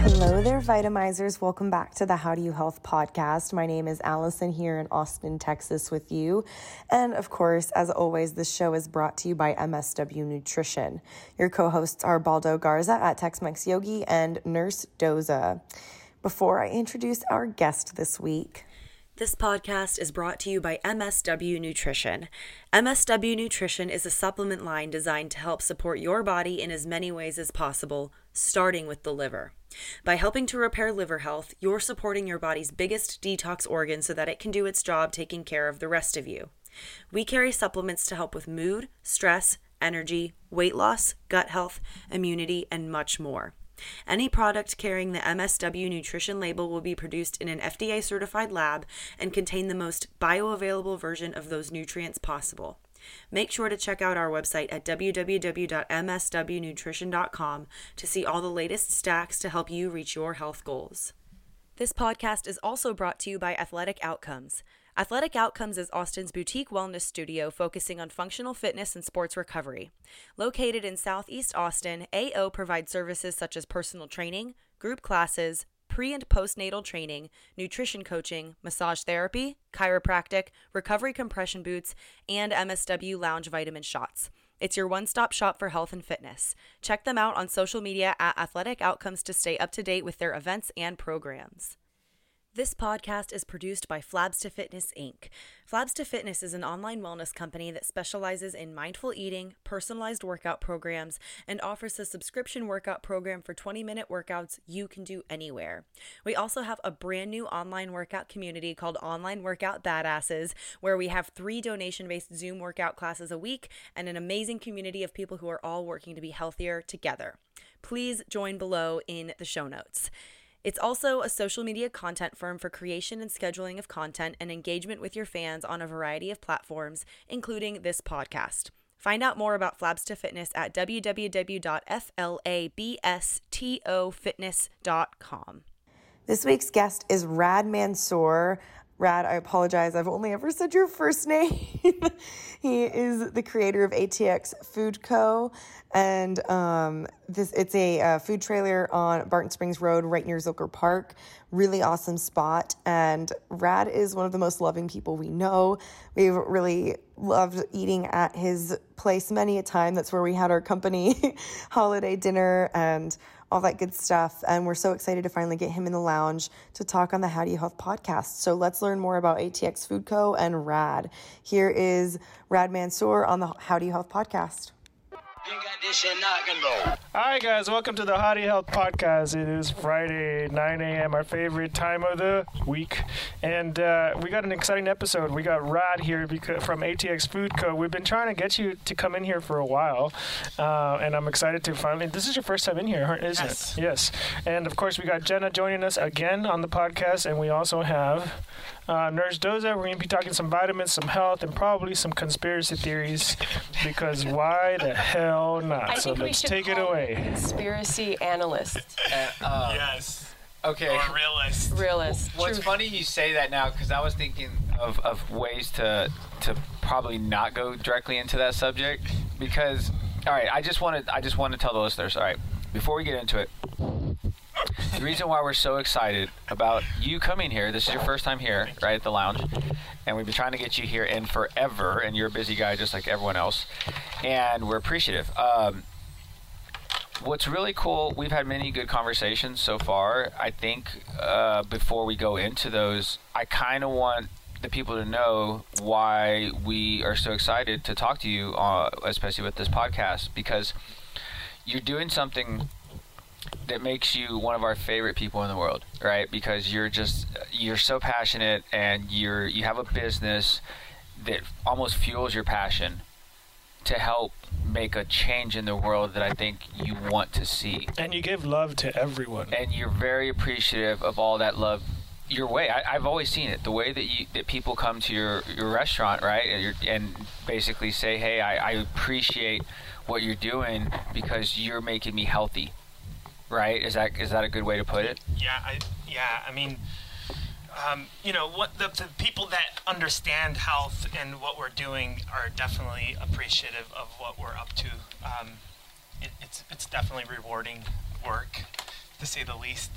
Hello there, Vitamizers. Welcome back to the How Do You Health podcast. My name is Allison here in Austin, Texas, with you. And of course, as always, this show is brought to you by MSW Nutrition. Your co hosts are Baldo Garza at Tex Mex Yogi and Nurse Doza. Before I introduce our guest this week, this podcast is brought to you by MSW Nutrition. MSW Nutrition is a supplement line designed to help support your body in as many ways as possible, starting with the liver. By helping to repair liver health, you're supporting your body's biggest detox organ so that it can do its job taking care of the rest of you. We carry supplements to help with mood, stress, energy, weight loss, gut health, immunity, and much more. Any product carrying the MSW nutrition label will be produced in an FDA certified lab and contain the most bioavailable version of those nutrients possible. Make sure to check out our website at www.mswnutrition.com to see all the latest stacks to help you reach your health goals. This podcast is also brought to you by Athletic Outcomes. Athletic Outcomes is Austin's boutique wellness studio focusing on functional fitness and sports recovery. Located in Southeast Austin, AO provides services such as personal training, group classes, pre and postnatal training, nutrition coaching, massage therapy, chiropractic, recovery compression boots, and MSW lounge vitamin shots. It's your one stop shop for health and fitness. Check them out on social media at Athletic Outcomes to stay up to date with their events and programs. This podcast is produced by Flabs to Fitness Inc. Flabs to Fitness is an online wellness company that specializes in mindful eating, personalized workout programs, and offers a subscription workout program for 20 minute workouts you can do anywhere. We also have a brand new online workout community called Online Workout Badasses, where we have three donation based Zoom workout classes a week and an amazing community of people who are all working to be healthier together. Please join below in the show notes. It's also a social media content firm for creation and scheduling of content and engagement with your fans on a variety of platforms, including this podcast. Find out more about Flabs to Fitness at www.flabstofitness.com. This week's guest is Rad Mansour. Rad, I apologize. I've only ever said your first name. he is the creator of ATX Food Co. And um, this it's a uh, food trailer on Barton Springs Road, right near Zilker Park. Really awesome spot. And Rad is one of the most loving people we know. We've really loved eating at his place many a time. That's where we had our company holiday dinner and all that good stuff. And we're so excited to finally get him in the lounge to talk on the How Do You Health podcast. So let's learn more about ATX Food Co. and RAD. Here is Rad Mansour on the How Do You Health podcast. You got this shit knocking though. Hi guys, welcome to the How Do You Health Podcast. It is Friday, 9 a.m., our favorite time of the week, and uh, we got an exciting episode. We got Rod here because, from ATX Food Co. We've been trying to get you to come in here for a while, uh, and I'm excited to finally. This is your first time in here, isn't Yes. it? Yes. And of course, we got Jenna joining us again on the podcast, and we also have uh, Nurse Doza. We're going to be talking some vitamins, some health, and probably some conspiracy theories, because why the hell not? I so think we let's should take it call away. Conspiracy analyst, Uh, Yes. okay. Or realist. realist. What's truth. funny you say that now because I was thinking of, of ways to to probably not go directly into that subject because all right I just want to I just want to tell the listeners all right before we get into it the reason why we're so excited about you coming here this is your first time here right at the lounge and we've been trying to get you here in forever and you're a busy guy just like everyone else and we're appreciative. Um, what's really cool we've had many good conversations so far. I think uh, before we go into those i kind of want the people to know why we are so excited to talk to you uh, especially with this podcast because you're doing something that makes you one of our favorite people in the world right because you're just you're so passionate and you're you have a business that almost fuels your passion to help make a change in the world that I think you want to see. And you give love to everyone. And you're very appreciative of all that love your way. I, I've always seen it. The way that you that people come to your, your restaurant, right? And, you're, and basically say, hey, I, I appreciate what you're doing because you're making me healthy. Right? Is that is that a good way to put it? Yeah, I yeah, I mean um, you know, what the, the people that understand health and what we're doing are definitely appreciative of what we're up to. Um, it, it's it's definitely rewarding work, to say the least.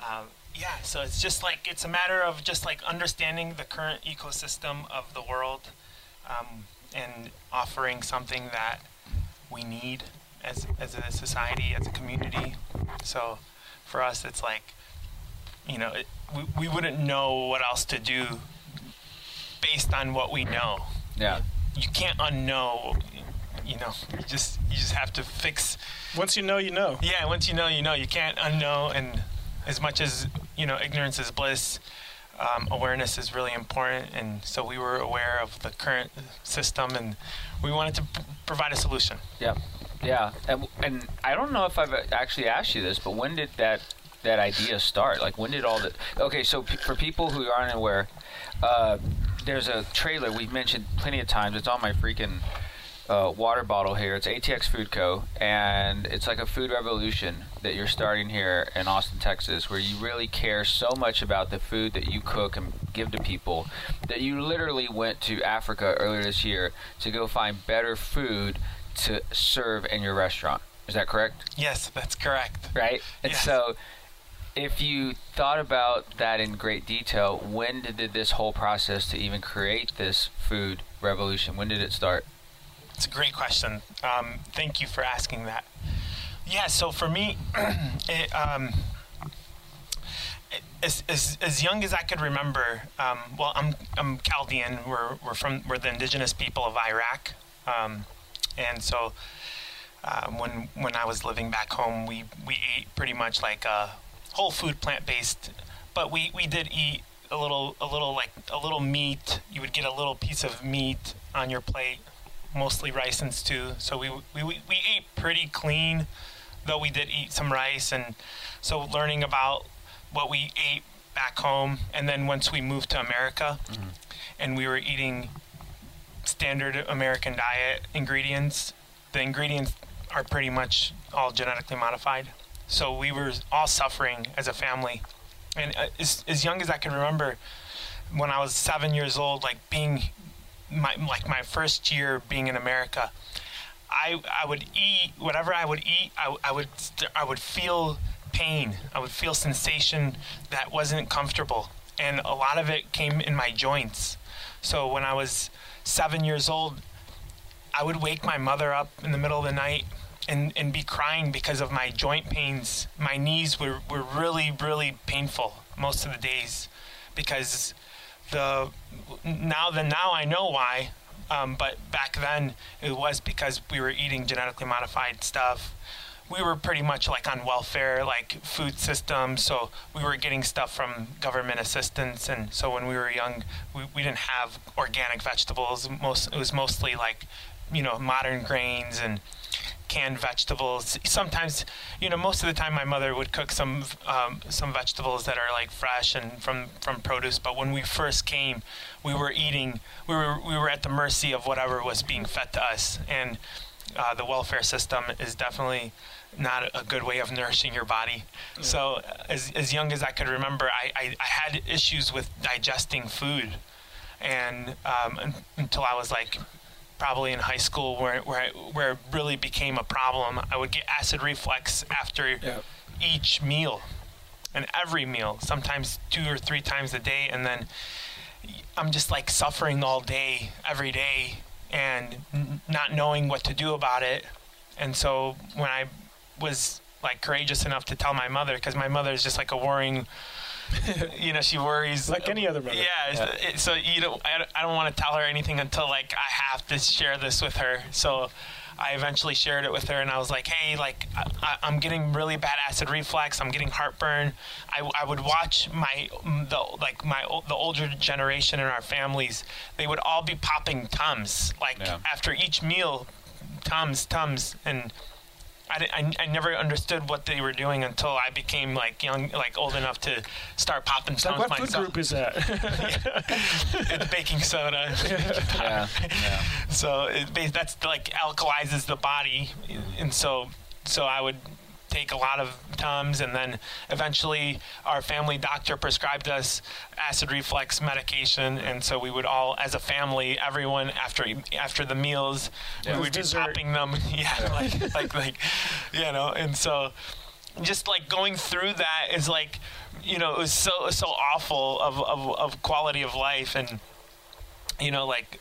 Um, yeah, so it's just like it's a matter of just like understanding the current ecosystem of the world, um, and offering something that we need as as a society, as a community. So, for us, it's like you know, it, we, we wouldn't know what else to do based on what we know. Yeah. You can't unknow. You know, you just you just have to fix. Once you know, you know. Yeah, once you know, you know. You can't unknow, and as much as you know, ignorance is bliss. Um, awareness is really important, and so we were aware of the current system, and we wanted to p- provide a solution. Yeah, yeah, and, and I don't know if I've actually asked you this, but when did that that idea start? Like, when did all the? Okay, so p- for people who aren't aware, uh, there's a trailer we've mentioned plenty of times. It's on my freaking uh, water bottle here. It's ATX Food Co. and it's like a food revolution that you're starting here in Austin, Texas, where you really care so much about the food that you cook and give to people that you literally went to Africa earlier this year to go find better food to serve in your restaurant. Is that correct? Yes, that's correct. Right? And Yes. so if you thought about that in great detail, when did this whole process to even create this food revolution? When did it start? It's a great question. Um, thank you for asking that. Yeah, so for me, it, um, as, as, as young as I could remember, um, well, I'm, I'm Chaldean. We're, we're from we're the indigenous people of Iraq, um, and so um, when when I was living back home, we we ate pretty much like a whole food plant based, but we, we did eat a little a little like a little meat. You would get a little piece of meat on your plate, mostly rice and stew. So we we we, ate pretty clean, though we did eat some rice and so learning about what we ate back home, and then once we moved to America, and we were eating standard American diet ingredients, the ingredients are pretty much all genetically modified. So we were all suffering as a family. And uh, as, as young as I can remember, when I was seven years old, like being my like my first year being in America, I I would eat whatever I would eat. I, I would I would feel pain. I would feel sensation that wasn't comfortable, and a lot of it came in my joints. So when I was seven years old, I would wake my mother up in the middle of the night and, and be crying because of my joint pains. My knees were, were really, really painful most of the days because the now then now I know why. Um, but back then it was because we were eating genetically modified stuff. We were pretty much like on welfare, like food system. So we were getting stuff from government assistance, and so when we were young, we, we didn't have organic vegetables. Most it was mostly like, you know, modern grains and canned vegetables. Sometimes, you know, most of the time my mother would cook some um, some vegetables that are like fresh and from from produce. But when we first came, we were eating. We were we were at the mercy of whatever was being fed to us, and uh, the welfare system is definitely not a good way of nourishing your body. So as as young as I could remember, I, I, I had issues with digesting food, and um, un- until I was like probably in high school where where I, where it really became a problem. I would get acid reflux after each meal, and every meal, sometimes two or three times a day, and then I'm just like suffering all day, every day, and n- not knowing what to do about it. And so when I was like courageous enough to tell my mother, because my mother is just like a worrying, you know, she worries Like any other mother. yeah, it- so you know, I, don't- I don't want to tell her anything until like I have to share this with her. So I eventually shared it with her, and I was like, "Hey, like I, I- I'm getting really bad acid reflux. I'm getting heartburn. I, I would watch my mm, the like my the older generation in our families. They would all be popping tums like Yeah. after each meal, tums tums and." I, I, I never understood what they were doing until I became like young, like old enough to start popping It's like, tums what food group is that? it's baking soda. Yeah, yeah. so it, that's like alkalizes the body, and so so I would take a lot of Tums, and then eventually our family doctor prescribed us acid reflux medication, and so we would all, as a family, everyone after after the meals, Yeah. we would be Dessert. popping them, yeah, like like like, you know, and so just like going through that is like, you know, it was so so awful of of, of quality of life, and you know, like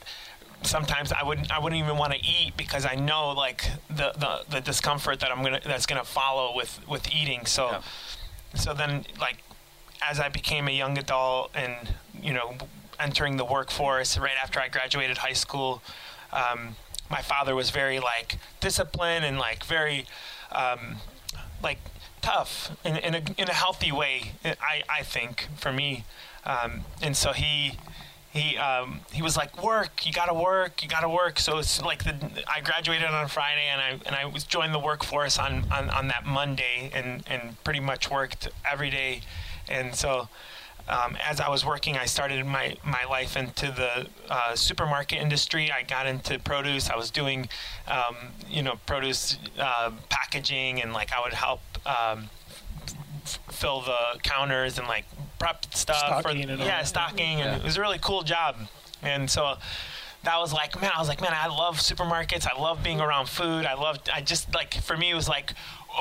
sometimes I wouldn't I wouldn't even want to eat because I know like the, the, the discomfort that I'm gonna that's gonna follow with with eating. So Yeah. so then like as I became a young adult and you know entering the workforce right after I graduated high school, um, my father was very like disciplined and like very um, like tough in, in a in a healthy way. I I think for me, um, and so he he um, he was like work you gotta work you gotta work. So it's like the I graduated on Friday and I and I was joined the workforce on, on, on that Monday and, and pretty much worked every day. And so um, as I was working I started my, my life into the uh, supermarket industry. I got into produce. I was doing um, you know produce uh, packaging and like I would help um, f- fill the counters and like prep stuff Stocking all yeah stocking and it was a really cool job. And so that was like man i was like man i love supermarkets. I love being around food. I loved i just like for me it was like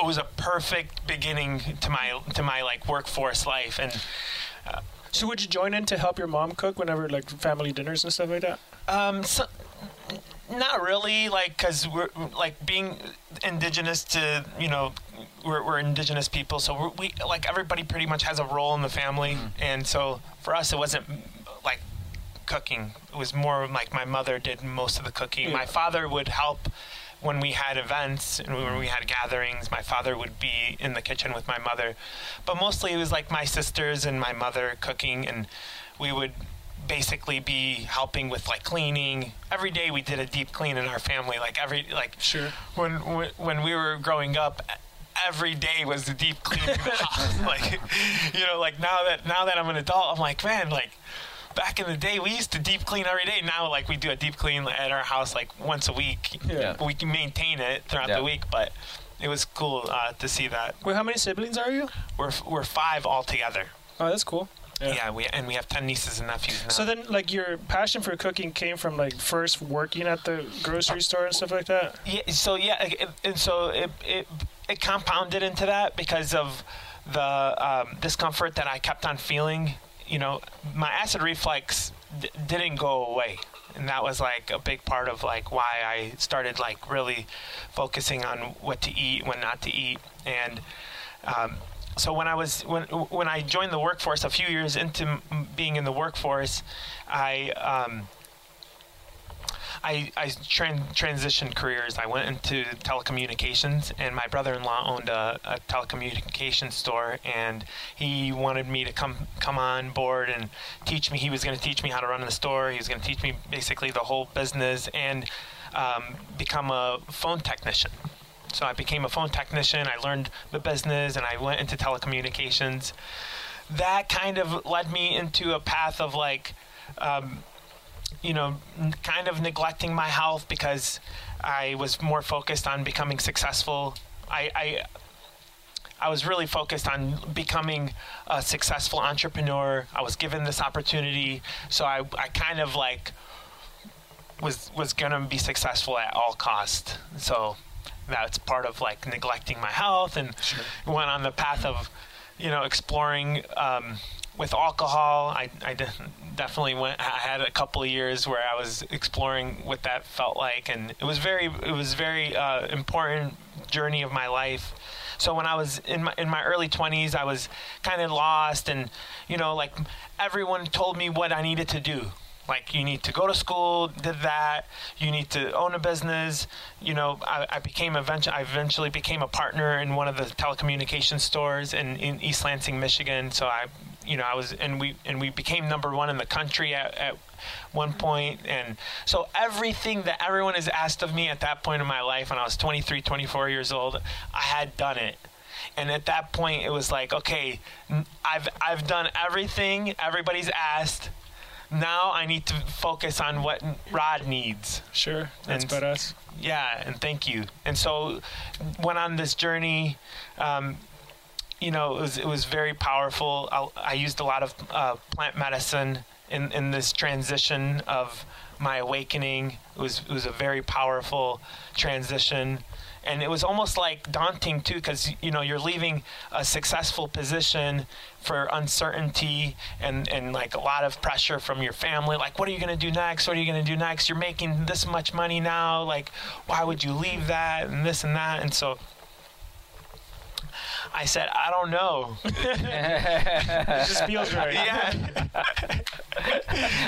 it was a perfect beginning to my to my like workforce life. And So would you join in to help your mom cook whenever like family dinners and stuff like that? Um, so, not really, like, cause we're like being indigenous to you know, we're, we're indigenous people, so we're, we like everybody pretty much has a role in the family, mm-hmm. and so for us it wasn't like cooking. It was more like my mother did most of the cooking. My father would help when we had events and when we mm-hmm. had gatherings. My father would be in the kitchen with my mother, but mostly it was like my sisters and my mother cooking, and we would basically be helping with like cleaning. Every day we did a deep clean in our family. Like every like Sure. when when, when we were growing up. Every day was the deep cleaning the house. like, you know, like now that now that I'm an adult, I'm like, man, like back in the day, we used to deep clean every day. Now, like we do a deep clean at our house like once a week. Yeah. We can maintain it throughout Yeah. the week, but it was cool uh, to see that. Wait, how many siblings are you? We're we're five all together. Oh, that's cool. Yeah. we and we have ten nieces and nephews now. So then, like, your passion for cooking came from like first working at the grocery store and stuff like that. Yeah, so yeah, it, and so it, it it compounded into that because of the um, discomfort that I kept on feeling. You know, my acid reflux d- didn't go away, and that was like a big part of like why I started like really focusing on what to eat, when not to eat, and. Um, so when I was when when I joined the workforce a few years into being in the workforce, I um, I, I tran- transitioned careers. I went into telecommunications, and my brother-in-law owned a, a telecommunications store, and he wanted me to come come on board and teach me. He was going to teach me how to run the store. He was going to teach me basically the whole business and um, become a phone technician. So I became a phone technician. I learned the business, and I went into telecommunications. That kind of led me into a path of like. Um, you know, kind of neglecting my health because I was more focused on becoming successful. I, I I was really focused on becoming a successful entrepreneur. I was given this opportunity, so I, I kind of like was was gonna be successful at all cost. So that's part of like neglecting my health and went on the path of you know exploring um, with alcohol. I, I de- definitely went. I had a couple of years where I was exploring what that felt like, and it was very it was very uh, important journey of my life. So when I was in my in my early 20s, I was kind of lost, and you know, like everyone told me what I needed to do. Like you need to go to school, did that. You need to own a business. You know, I, I became eventually. I eventually became a partner in one of the telecommunications stores in, in East Lansing, Michigan. So I, you know, I was and we and we became number one in the country at, at one point. And so everything that everyone has asked of me at that point in my life, when I was 23, 24 years old, I had done it. And at that point, it was like, okay, I've I've done everything everybody's asked now I need to focus on what Rod needs. Sure, that's And- about us. Yeah, and thank you. And so went on this journey. Um, you know, it was it was very powerful. I, I used a lot of uh, plant medicine in in this transition of my awakening. It was it was a very powerful transition. And it was almost like daunting too, because you know you're leaving a successful position for uncertainty and and like a lot of pressure from your family. Like, what are you gonna do next? What are you gonna do next? You're making this much money now. Like, why would you leave that and this and that? And so I said, I don't know. It just feels right. yeah,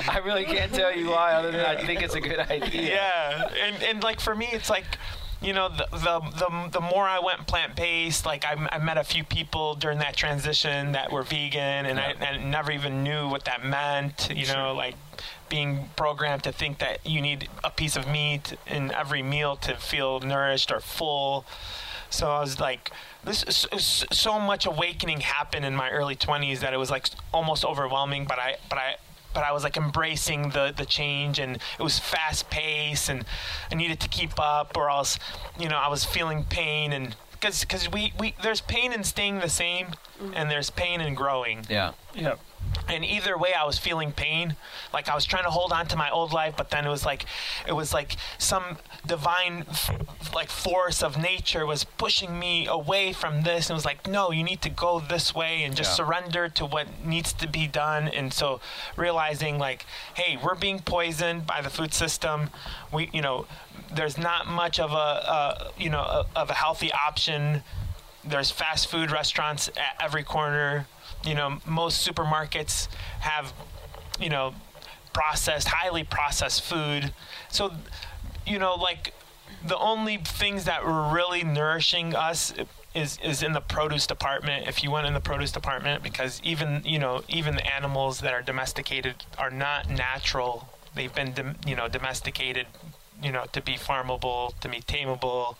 I really can't tell you why, other than I think it's a good idea. yeah. And and like for me, it's like. You know, the, the the the more I went plant based, like I, I met a few people during that transition that were vegan, and I, I never even knew what that meant. You know, like being programmed to think that you need a piece of meat in every meal to feel nourished or full. So I was like, this is so, so much awakening happened in my early 20s that it was like almost overwhelming. But I, but I, but I was like embracing the the change, and it was fast paced, and I needed to keep up, or else, you know, I was feeling pain, and because because we we there's pain in staying the same, and there's pain and growing. Yeah. Yeah. And either way, I was feeling pain. Like I was trying to hold on to my old life, but then it was like, it was like some divine, like force of nature was pushing me away from this, and was like, no, you need to go this way and just Yeah. surrender to what needs to be done. And so, realizing like, hey, we're being poisoned by the food system. We, you know, there's not much of a, uh, you know, a, of a healthy option there's fast food restaurants at every corner. You know, most supermarkets have, you know, processed, highly processed food. So, you know, like the only things that were really nourishing us is is in the produce department. If you went in the produce department, because even you know even the animals that are domesticated are not natural. They've been you know domesticated, you know, to be farmable, to be tameable,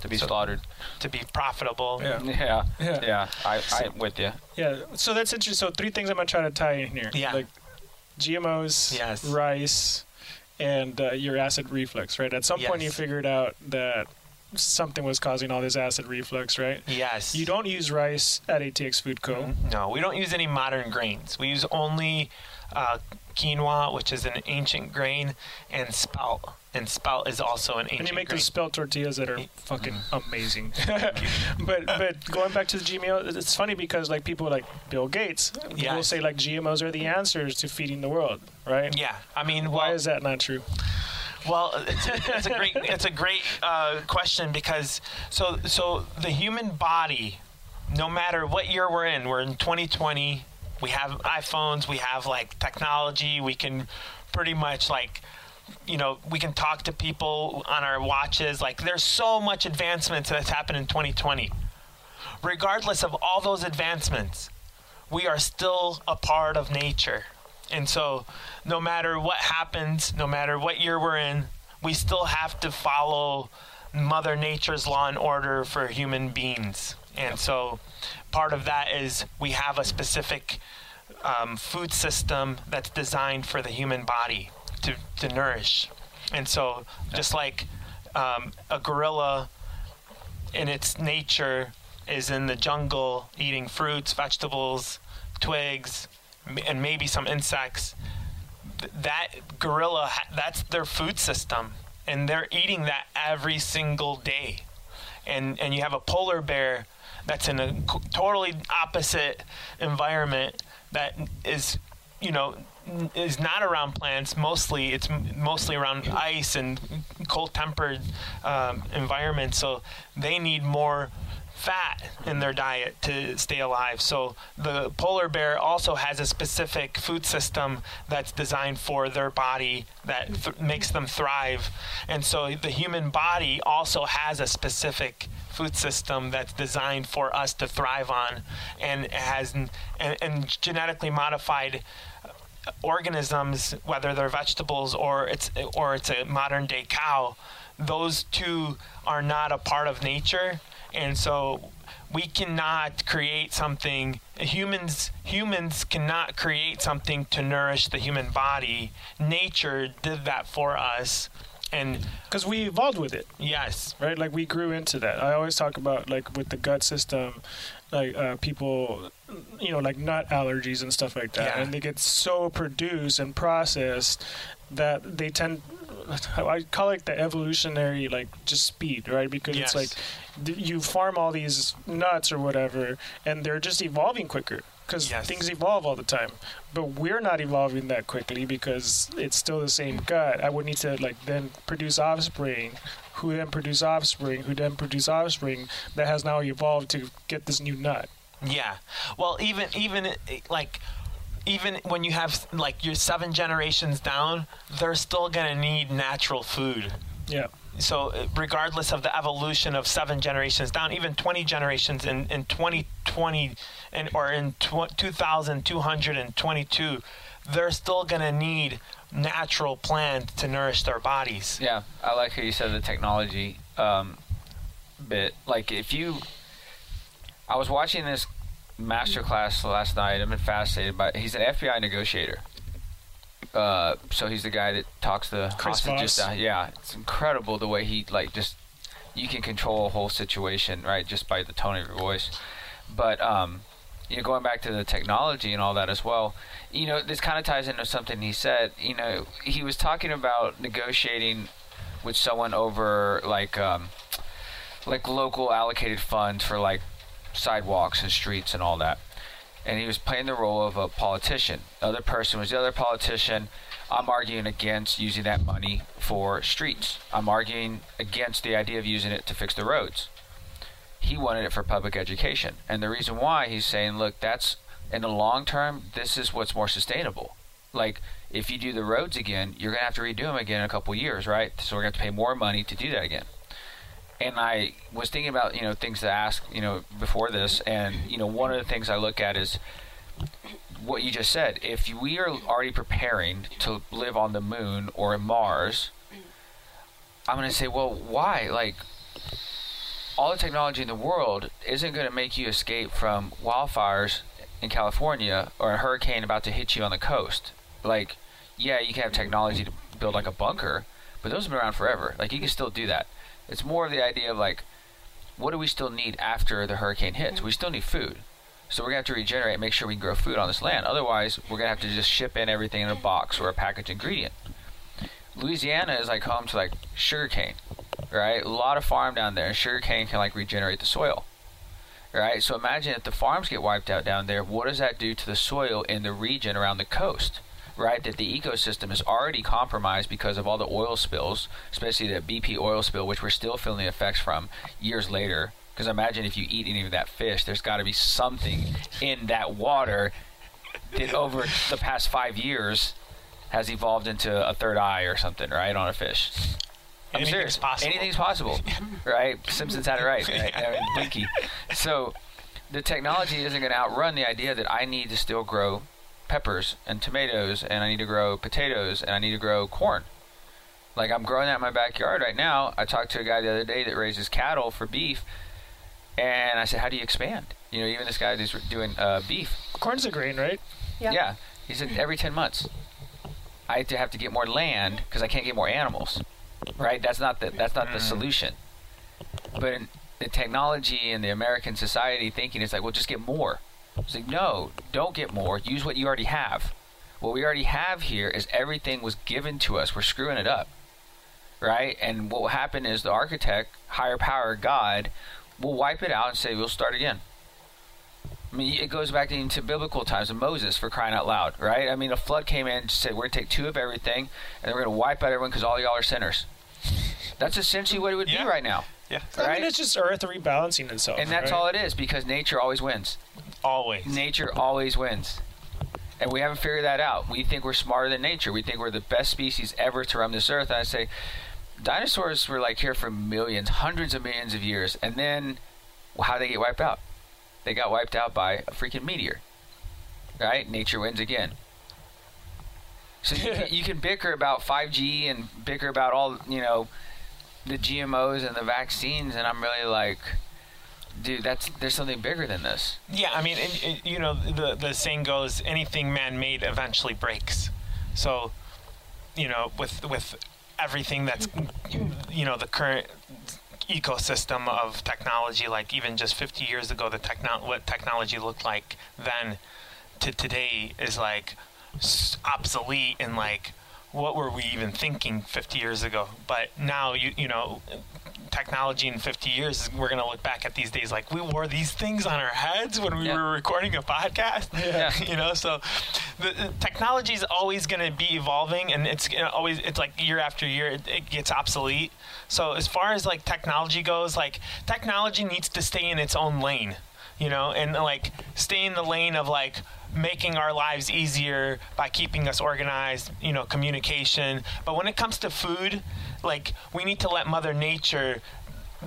To be So- slaughtered. to be profitable. Yeah. Yeah. Yeah. Yeah. I, I'm with you. Yeah. So that's interesting. So three things I'm gonna try to tie in here. Yeah. Like GMOs, Yes. rice, and uh, your acid reflux. Right. At some point, you figured out that something was causing all this acid reflux. Right. Yes. You don't use rice at ATX Food Co. No, we don't use any modern grains. We use only uh, quinoa, which is an ancient grain, and spelt. And spelt is also an ancient And you make grain. those spelt tortillas that are fucking Mm-hmm. amazing. but but going back to the GMO, it's funny because like people like Bill Gates will Yes. say like GMOs are the answers to feeding the world, right? yeah, I mean, Why is that not true? Well, it's, it's a great it's a great uh, question because so so the human body, no matter what year we're in, we're in 2020. We have iPhones. We have like technology. We can pretty much like you know we can talk to people on our watches. Like there's so much advancements that's happened in 2020. Regardless of all those advancements, we are still a part of nature. And so, no matter what happens, no matter what year we're in, we still have to follow Mother Nature's law and order for human beings. And so, part of that is we have a specific um, food system that's designed for the human body to, to nourish. And so, just like um, a gorilla in its nature is in the jungle eating fruits, vegetables, twigs, and maybe some insects. That gorilla, that's their food system, and they're eating that every single day. And and you have a polar bear that's in a totally opposite environment that is, you know, is not around plants. Mostly, it's mostly around ice and cold-tempered um, environments. So they need more fat in their diet to stay alive. So the polar bear also has a specific food system that's designed for their body that th- makes them thrive. And so the human body also has a specific food system that's designed for us to thrive on and has and, and genetically modified organisms whether they're vegetables or it's or it's a modern day cow those two are not a part of nature and so we cannot create something. Humans humans cannot create something to nourish the human body. Nature did that for us, and Because we evolved with it. yes, right? Like we grew into that. I always talk about like with the gut system, like uh, people, you know, like nut allergies and stuff like that, Yeah. and they get so produced and processed that they tend. I call it the evolutionary like just speed, right? Because Yes. it's like you farm all these nuts or whatever, and they're just evolving quicker because Yes. things evolve all the time. But we're not evolving that quickly because it's still the same gut. I would need to like then produce offspring, who then produce offspring, who then produce offspring that has now evolved to get this new nut. Yeah. Well, even even like even when you have like your seven generations down, they're still gonna need natural food. Yeah. So regardless of the evolution of seven generations down, even 20 generations in, in 2020 and or in tw- 2222, they're still gonna need natural plant to nourish their bodies. Yeah, I like how you said the technology um, bit. Like, if you, I was watching this master class last night. I've been fascinated by. He's an FBI negotiator. Uh, so he's the guy that talks the Chris hostages down. Yeah, it's incredible the way he like just you can control a whole situation right just by the tone of your voice. But um, you know, going back to the technology and all that as well, you know, this kind of ties into something he said. You know, he was talking about negotiating with someone over like um, like local allocated funds for like sidewalks and streets and all that. And he was playing the role of a politician. The other person was the other politician. I'm arguing against using that money for streets. I'm arguing against the idea of using it to fix the roads. He wanted it for public education. And the reason why he's saying, look, that's in the long term, this is what's more sustainable. Like, if you do the roads again, you're going to have to redo them again in a couple years, right? So we're going to have to pay more money to do that again and I was thinking about you know things to ask you know before this, and you know one of the things I look at is what you just said. If we are already preparing to live on the moon or Mars, I'm going to say, well, why? Like all the technology in the world isn't going to make you escape from wildfires in California or a hurricane about to hit you on the coast. Like, yeah, you can have technology to build like a bunker, but those have been around forever. Like, you can still do that. It's more of the idea of like, what do we still need after the hurricane hits? Mm-hmm. We still need food. So we're gonna have to regenerate and make sure we can grow food on this land. Otherwise, we're gonna have to just ship in everything in a mm-hmm. box or a packaged ingredient. Louisiana is like home to like sugarcane, right? A lot of farm down there, and sugarcane can like regenerate the soil, right? So imagine if the farms get wiped out down there, what does that do to the soil in the region around the coast? Right, that the ecosystem is already compromised because of all the oil spills, especially the BP oil spill, which we're still feeling the effects from years later. Because imagine if you eat any of that fish, there's got to be something in that water that over the past five years has evolved into a third eye or something, right, on a fish. I'm Anything's serious. possible. Anything's possible, right? Simpsons had it right. right? I mean, Blinky. So the technology isn't going to outrun the idea that I need to still grow peppers and tomatoes, and I need to grow potatoes, and I need to grow corn. Like I'm growing that in my backyard right now. I talked to a guy the other day that raises cattle for beef, and I said, "How do you expand?" You know, even this guy who's doing uh, beef. Corn's a grain, right? Yeah. Yeah. He said every 10 months. I have to have to get more land because I can't get more animals. Right? That's not the that's not the mm-hmm. solution. But in the technology and the American society thinking it's like, well, just get more. It's like, no, don't get more. Use what you already have. What we already have here is everything was given to us. We're screwing it up. Right? And what will happen is the architect, higher power, God, will wipe it out and say, we'll start again. I mean, it goes back into biblical times of Moses for crying out loud, right? I mean, a flood came in and said, We're going to take two of everything and we're going to wipe out everyone because all y'all are sinners. That's essentially what it would Yeah. be right now. Yeah, I Right? mean, it's just Earth rebalancing itself. And that's right? all it is because nature always wins. always. Nature always wins. And we haven't figured that out. We think we're smarter than nature. We think we're the best species ever to roam this earth. And I say, dinosaurs were like here for millions, hundreds of millions of years. And then, well, how did they get wiped out? They got wiped out by a freaking meteor. Right? Nature wins again. So you can, you can bicker about 5G and bicker about all, you know, the GMOs and the vaccines. And I'm really like, dude, that's there's something bigger than this. Yeah, I mean, it, it, you know, the the saying goes, anything man-made eventually breaks. So, you know, with with everything that's, you know, the current ecosystem of technology, like even just 50 years ago, the techno- what technology looked like then to today is like obsolete and like what were we even thinking 50 years ago? But now you you know technology in 50 years, we're going to look back at these days like we wore these things on our heads when we Yeah. were recording a podcast. Yeah. you know, so the, the technology is always going to be evolving and it's gonna always, it's like year after year, it, it gets obsolete. So as far as like technology goes, like technology needs to stay in its own lane, you know, and like stay in the lane of like, making our lives easier by keeping us organized, you know, communication. But when it comes to food, like we need to let Mother Nature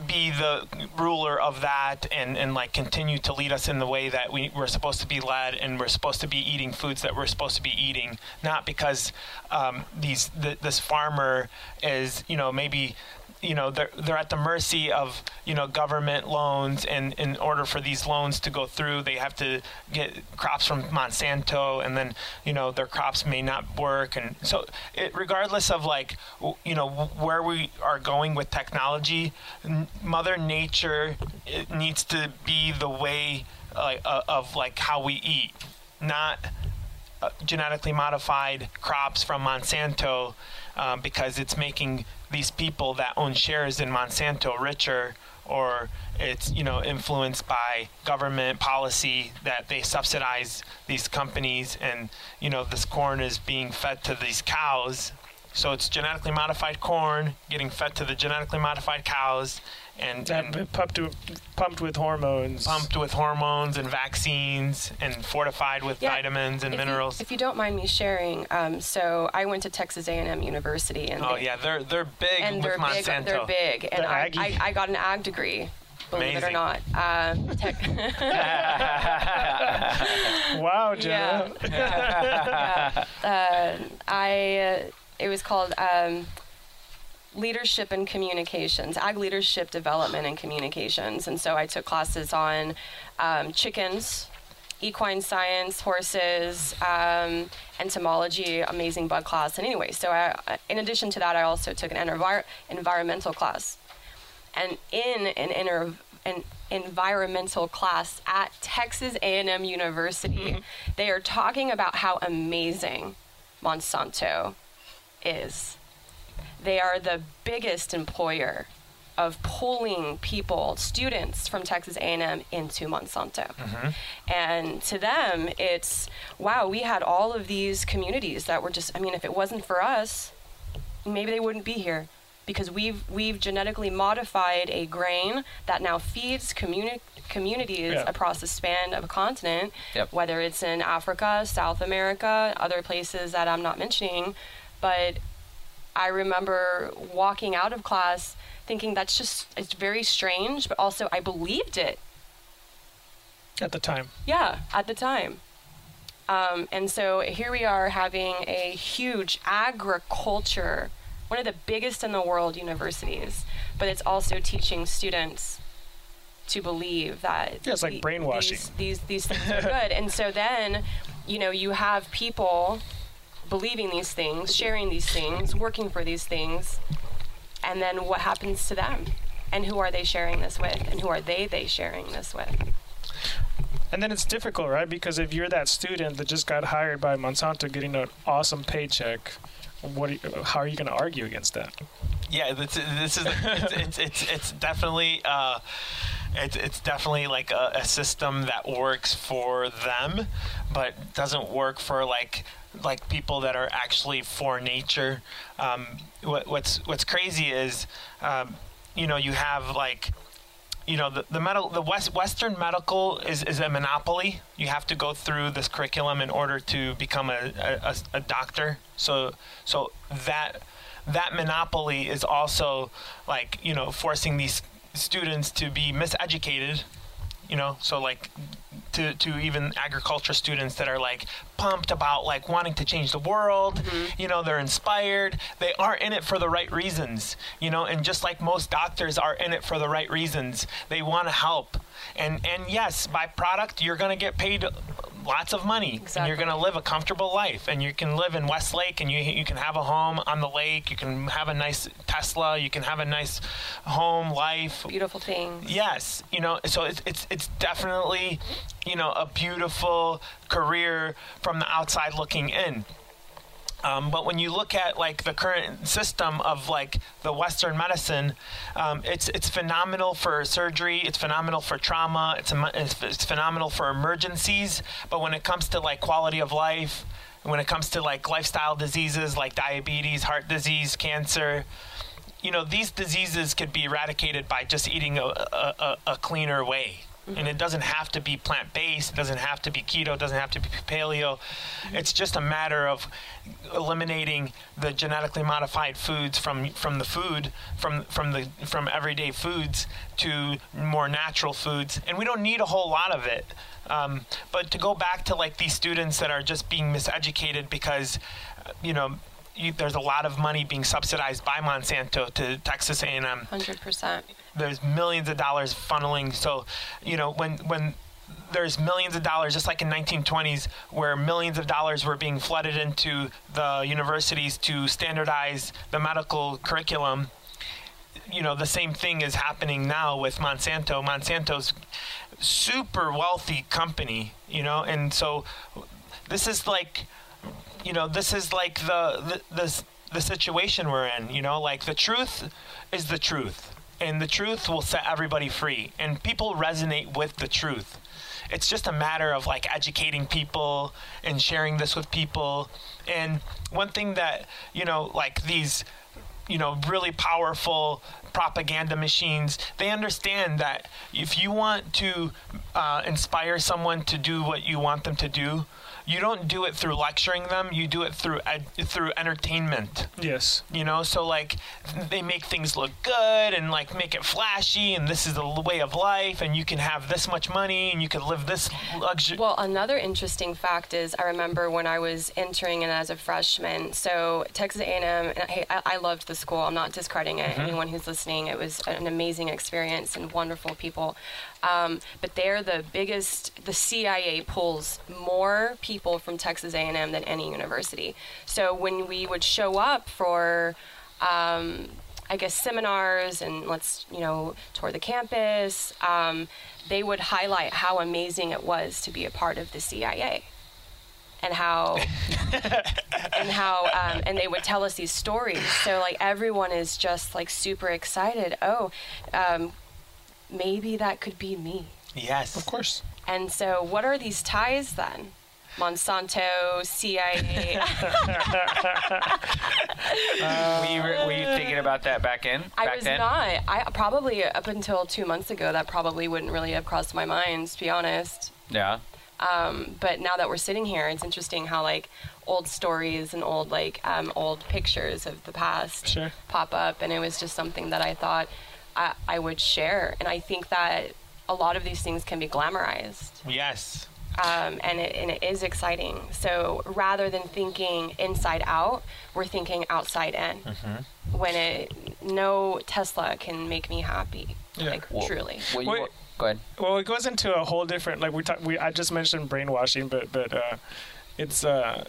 be the ruler of that and, and like continue to lead us in the way that we, we're supposed to be led and we're supposed to be eating foods that we're supposed to be eating not because um, these th- this farmer is you know maybe you know they're they're at the mercy of you know government loans and in order for these loans to go through they have to get crops from Monsanto and then you know their crops may not work. And so it regardless of like you know where we are going with technology mother nature needs to be the way uh, of like how we eat not uh, genetically modified crops from Monsanto um, because it's making these people that own shares in Monsanto richer or it's you know influenced by government policy that they subsidize these companies and you know this corn is being fed to these cows. So it's genetically modified corn getting fed to the genetically modified cows and, and pumped with, pumped with hormones. pumped with hormones and vaccines and fortified with Yeah, vitamins and if you- minerals if you don't mind me sharing, um, so I went to Texas A&M University, and Oh they, yeah, they're they're big and with they're big. Monsanto. They're big, and The I, I, I got an ag degree. Believe it or not, uh, tech, Wow, Jenna. yeah. Uh, I uh, it was called um, leadership and communications, ag leadership development and communications, and so I took classes on um, chickens. Equine science, horses, um, entomology, amazing bug class, and anyway, so I, in addition to that, I also took an envir- environmental class, and in an, inter- an environmental class at Texas A&M University, they are talking about how amazing Monsanto is. They are the biggest employer of pulling people, students from Texas A&M into Monsanto. Mm-hmm. And to them, it's wow, we had all of these communities that were just I mean, if it wasn't for us, maybe they wouldn't be here because we've we've genetically modified a grain that now feeds communi- communities Yeah. across the span of a continent Yep. whether it's in Africa, South America, other places that I'm not mentioning but I remember walking out of class thinking that's just it's very strange but also I believed it At the time. yeah, at the time. Um, and so here we are having a huge agriculture, one of the biggest in the world universities, but it's also teaching students to believe that Yeah, it's like brainwashing. These, these these things are good. And so then, you know, you have people believing these things, sharing these things, working for these things, and then what happens to them? And who are they sharing this with? And who are they they sharing this with? And then it's difficult, right? Because if you're that student that just got hired by Monsanto getting an awesome paycheck, what are you, how are you going to argue against that? Yeah, this, this is it's, it's it's it's definitely uh, it's it's definitely like a, a system that works for them, but doesn't work for like like people that are actually for nature. Um, what, what's what's crazy is, um, you know, you have like you know the, the medical the west western medical is, is a monopoly. You have to go through this curriculum in order to become a, a, a doctor. So so that that monopoly is also like you know forcing these students to be miseducated you know? So like to, to even agriculture students that are like pumped about like wanting to change the world. Mm-hmm. You know, they're inspired. They are in it for the right reasons. You know, and just like most doctors are in it for the right reasons, they want to help. And and yes, by product, you're going to get paid lots of money and you're going to live a comfortable life and you can live in Westlake and you you can have a home on the lake you can have a nice Tesla you can have a nice home life. Beautiful things. yes you know so it's it's it's definitely you know a beautiful career from the outside looking in um, but when you look at like the current system of like the Western medicine, um, it's it's phenomenal for surgery. It's phenomenal for trauma. It's, it's it's phenomenal for emergencies. But when it comes to like quality of life, when it comes to like lifestyle diseases like diabetes, heart disease, cancer, you know these diseases could be eradicated by just eating a, a, a, a cleaner way and it doesn't have to be plant-based it doesn't have to be keto it doesn't have to be paleo it's just a matter of eliminating the genetically modified foods from from the food from from the from everyday foods to more natural foods and we don't need a whole lot of it um, but to go back to like these students that are just being miseducated because uh, you know you, there's a lot of money being subsidized by Monsanto to Texas A&M. Hundred percent. There's millions of dollars funneling. So, you know, when when there's millions of dollars, just like in 1920s, where millions of dollars were being flooded into the universities to standardize the medical curriculum. You know, the same thing is happening now with Monsanto. Monsanto's super wealthy company, you know, and so this is like you know, this is like the the the, the situation we're in. You know, like the truth is the truth, and the truth will set everybody free, and people resonate with the truth. It's just a matter of like educating people and sharing this with people. And one thing that you know, like these, you know, really powerful propaganda machines, they understand that if you want to uh, inspire someone to do what you want them to do, you don't do it through lecturing them. You do it through ed- through entertainment. Yes. You know, so like they make things look good and like make it flashy, and this is the way of life, and you can have this much money, and you can live this luxury. Well, another interesting fact is I remember when I was entering in as a freshman. So Texas A&M, and I, I loved the school. I'm not discrediting it. Mm-hmm. Anyone who's listening, it was an amazing experience and wonderful people. Um, but they're the biggest. The CIA pulls more people from Texas A&M than any university. So when we would show up for um, I guess seminars and let's you know tour the campus. Um, they would highlight how amazing it was to be a part of the CIA, and how and how um, and they would tell us these stories. So like everyone is just like super excited. Oh, um, maybe that could be me. yes, Of course. And so what are these ties then? Monsanto, CIA. were, you, were you thinking about that back in? I back was then? not. I probably up until two months ago that probably wouldn't really have crossed my mind to be honest. Yeah. Um, but now that we're sitting here, it's interesting how like old stories and old like um, old pictures of the past Sure. pop up, and it was just something that I thought I, I would share. And I think that a lot of these things can be glamorized yes, um, and, it, and it is exciting. So rather than thinking inside out, we're thinking outside in. Mm-hmm. When it no Tesla can make me happy, Yeah. like Well- truly. Well, you, Wait. go ahead. Well, it goes into a whole different like we talk. We I just mentioned brainwashing, but but uh, it's uh,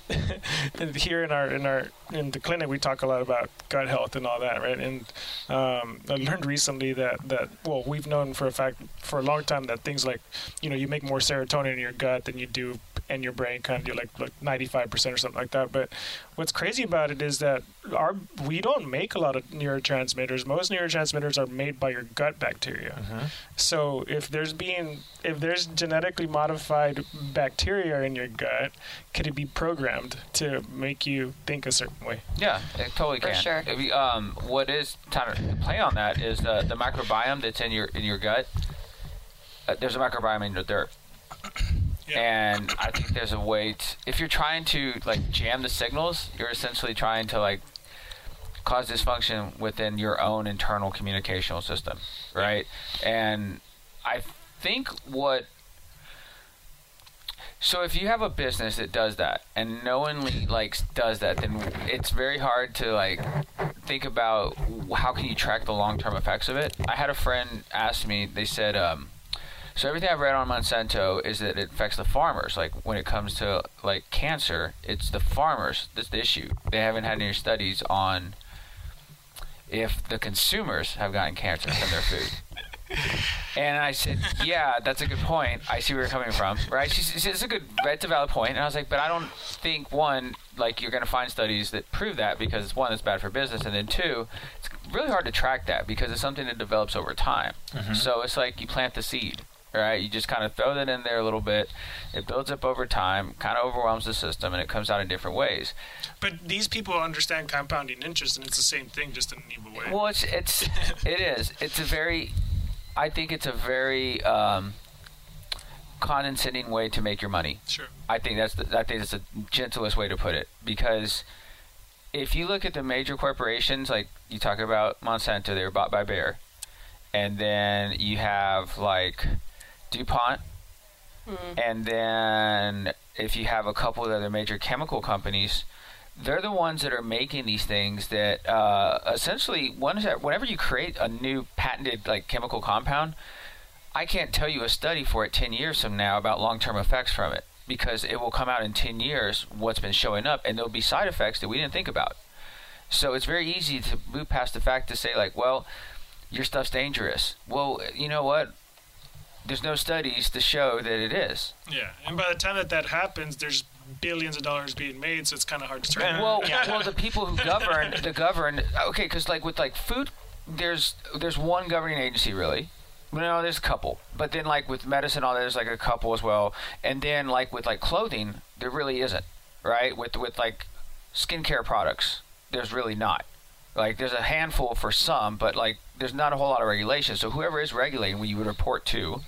here in our in our in the clinic we talk a lot about gut health and all that, right? And um, I learned recently that that well we've known for a fact for a long time that things like you know you make more serotonin in your gut than you do in your brain, kind of do like like ninety five percent or something like that. But what's crazy about it is that our we don't make a lot of neurotransmitters. Most neurotransmitters are made by your gut bacteria. So if there's being if there's genetically modified bacteria in your gut, could it be programmed to make you think a certain way? Yeah, it totally For can. sure. If you- um, what is kind of play on that is uh, the microbiome that's in your in your gut. Uh, there's a microbiome in your dirt, and I think there's a way to. If you're trying to like jam the signals, you're essentially trying to like cause dysfunction within your own internal communicational system, right? And I think what So if you have a business that does that and knowingly like does that, then it's very hard to like think about how can you track the long term effects of it. I had a friend ask me. They said, um, so everything I've read on Monsanto is that it affects the farmers. Like when it comes to like cancer, it's the farmers that's the issue. They haven't had any studies on if the consumers have gotten cancer from their food. And I said, "Yeah, that's a good point. I see where you're coming from, right? She said, it's a good, it's a valid point." And I was like, "But I don't think one, like, you're going to find studies that prove that because it's one that's bad for business, and then two, it's really hard to track that because it's something that develops over time. Mm-hmm. So it's like you plant the seed, right? You just kind of throw that in there a little bit. It builds up over time, kind of overwhelms the system, and it comes out in different ways. But these people understand compounding interest, and it's the same thing, just in an evil way. Well, it's it's it is. It's a very, I think it's a very um, condescending way to make your money. Sure. I think that's the, I think that's the gentlest way to put it because if you look at the major corporations, like you talk about Monsanto, they were bought by Bayer, and then you have like DuPont, and then if you have a couple of other major chemical companies, they're the ones that are making these things that uh, essentially that whenever you create a new patented like chemical compound, I can't tell you a study for it 10 years from now about long-term effects from it because it will come out in 10 years what's been showing up and there'll be side effects that we didn't think about. So it's very easy to move past the fact to say like, well, your stuff's dangerous. Well, you know what? There's no studies to show that it is. Yeah, and by the time that that happens, there's billions of dollars being made, so it's kind of hard to track. Well, Yeah. well, the people who govern the govern. Okay, because like with like food, there's there's one governing agency really. No, there's a couple, but then like with medicine, all there's like a couple as well, and then like with like clothing, there really isn't, right? With with like skincare products, there's really not. Like there's a handful for some, but like there's not a whole lot of regulation. So whoever is regulating, we would report to,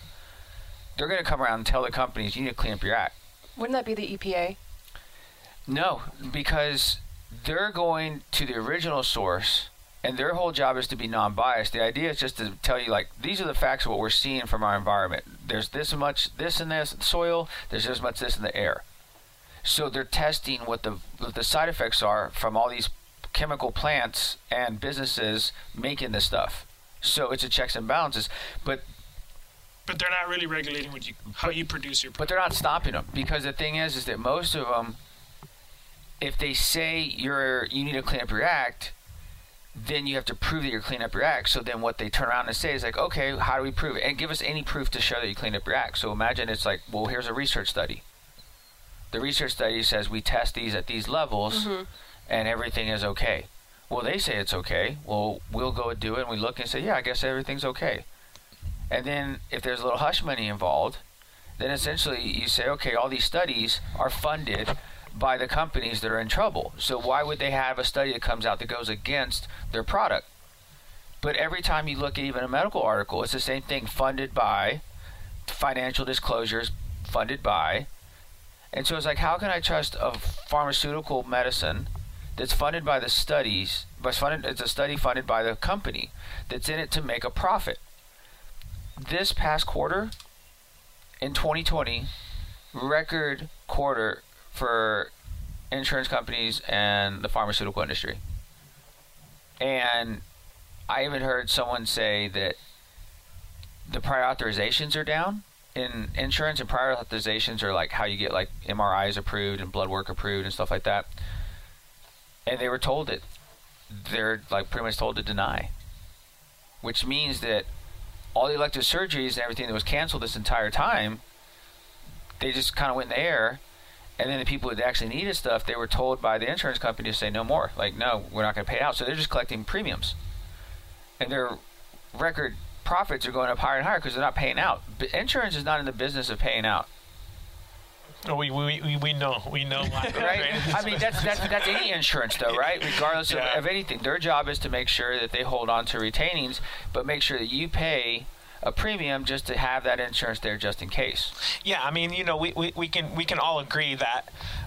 they're going to come around and tell the companies you need to clean up your act. Wouldn't that be the EPA? No, because they're going to the original source and their whole job is to be non-biased. The idea is just to tell you like these are the facts of what we're seeing from our environment. There's this much this and this soil, there's this much this in the air. So they're testing what the what the side effects are from all these chemical plants and businesses making this stuff. So it's a checks and balances, but But they're not really regulating what you how you produce your. but they're not stopping them because the thing is, is that most of them, if they say you're you need to clean up your act, then you have to prove that you're cleaning up your act. So then what they turn around and say is like, okay, how do we prove it? And give us any proof to show that you cleaned up your act. So imagine it's like, well, here's a research study. The research study says we test these at these levels, mm-hmm. and everything is okay. Well, they say it's okay. Well, we'll go and do it, and we look and say, yeah, I guess everything's okay. And then if there's a little hush money involved, then essentially you say, okay, all these studies are funded by the companies that are in trouble. So why would they have a study that comes out that goes against their product? But every time you look at even a medical article, it's the same thing funded by financial disclosures, funded by. And so it's like, how can I trust a pharmaceutical medicine that's funded by the studies, but funded, it's a study funded by the company that's in it to make a profit? This past quarter, in 2020, record quarter for insurance companies and the pharmaceutical industry. And I even heard someone say that the prior authorizations are down in insurance, and prior authorizations are like how you get like MRIs approved and blood work approved and stuff like that. And they were told that they're like pretty much told to deny, which means that all the elective surgeries and everything that was canceled this entire time, they just kind of went in the air. And then the people that actually needed stuff, they were told by the insurance company to say no more. Like, no, we're not going to pay out. So they're just collecting premiums. And their record profits are going up higher and higher because they're not paying out. But insurance is not in the business of paying out, Oh, we, we, we, we know. We know right? I mean, that's, that's, that's any insurance, though, right? Regardless of, Yeah. of anything. Their job is to make sure that they hold on to retainings, but make sure that you pay a premium just to have that insurance there just in case. Yeah, I mean, you know, we, we, we can we can all agree that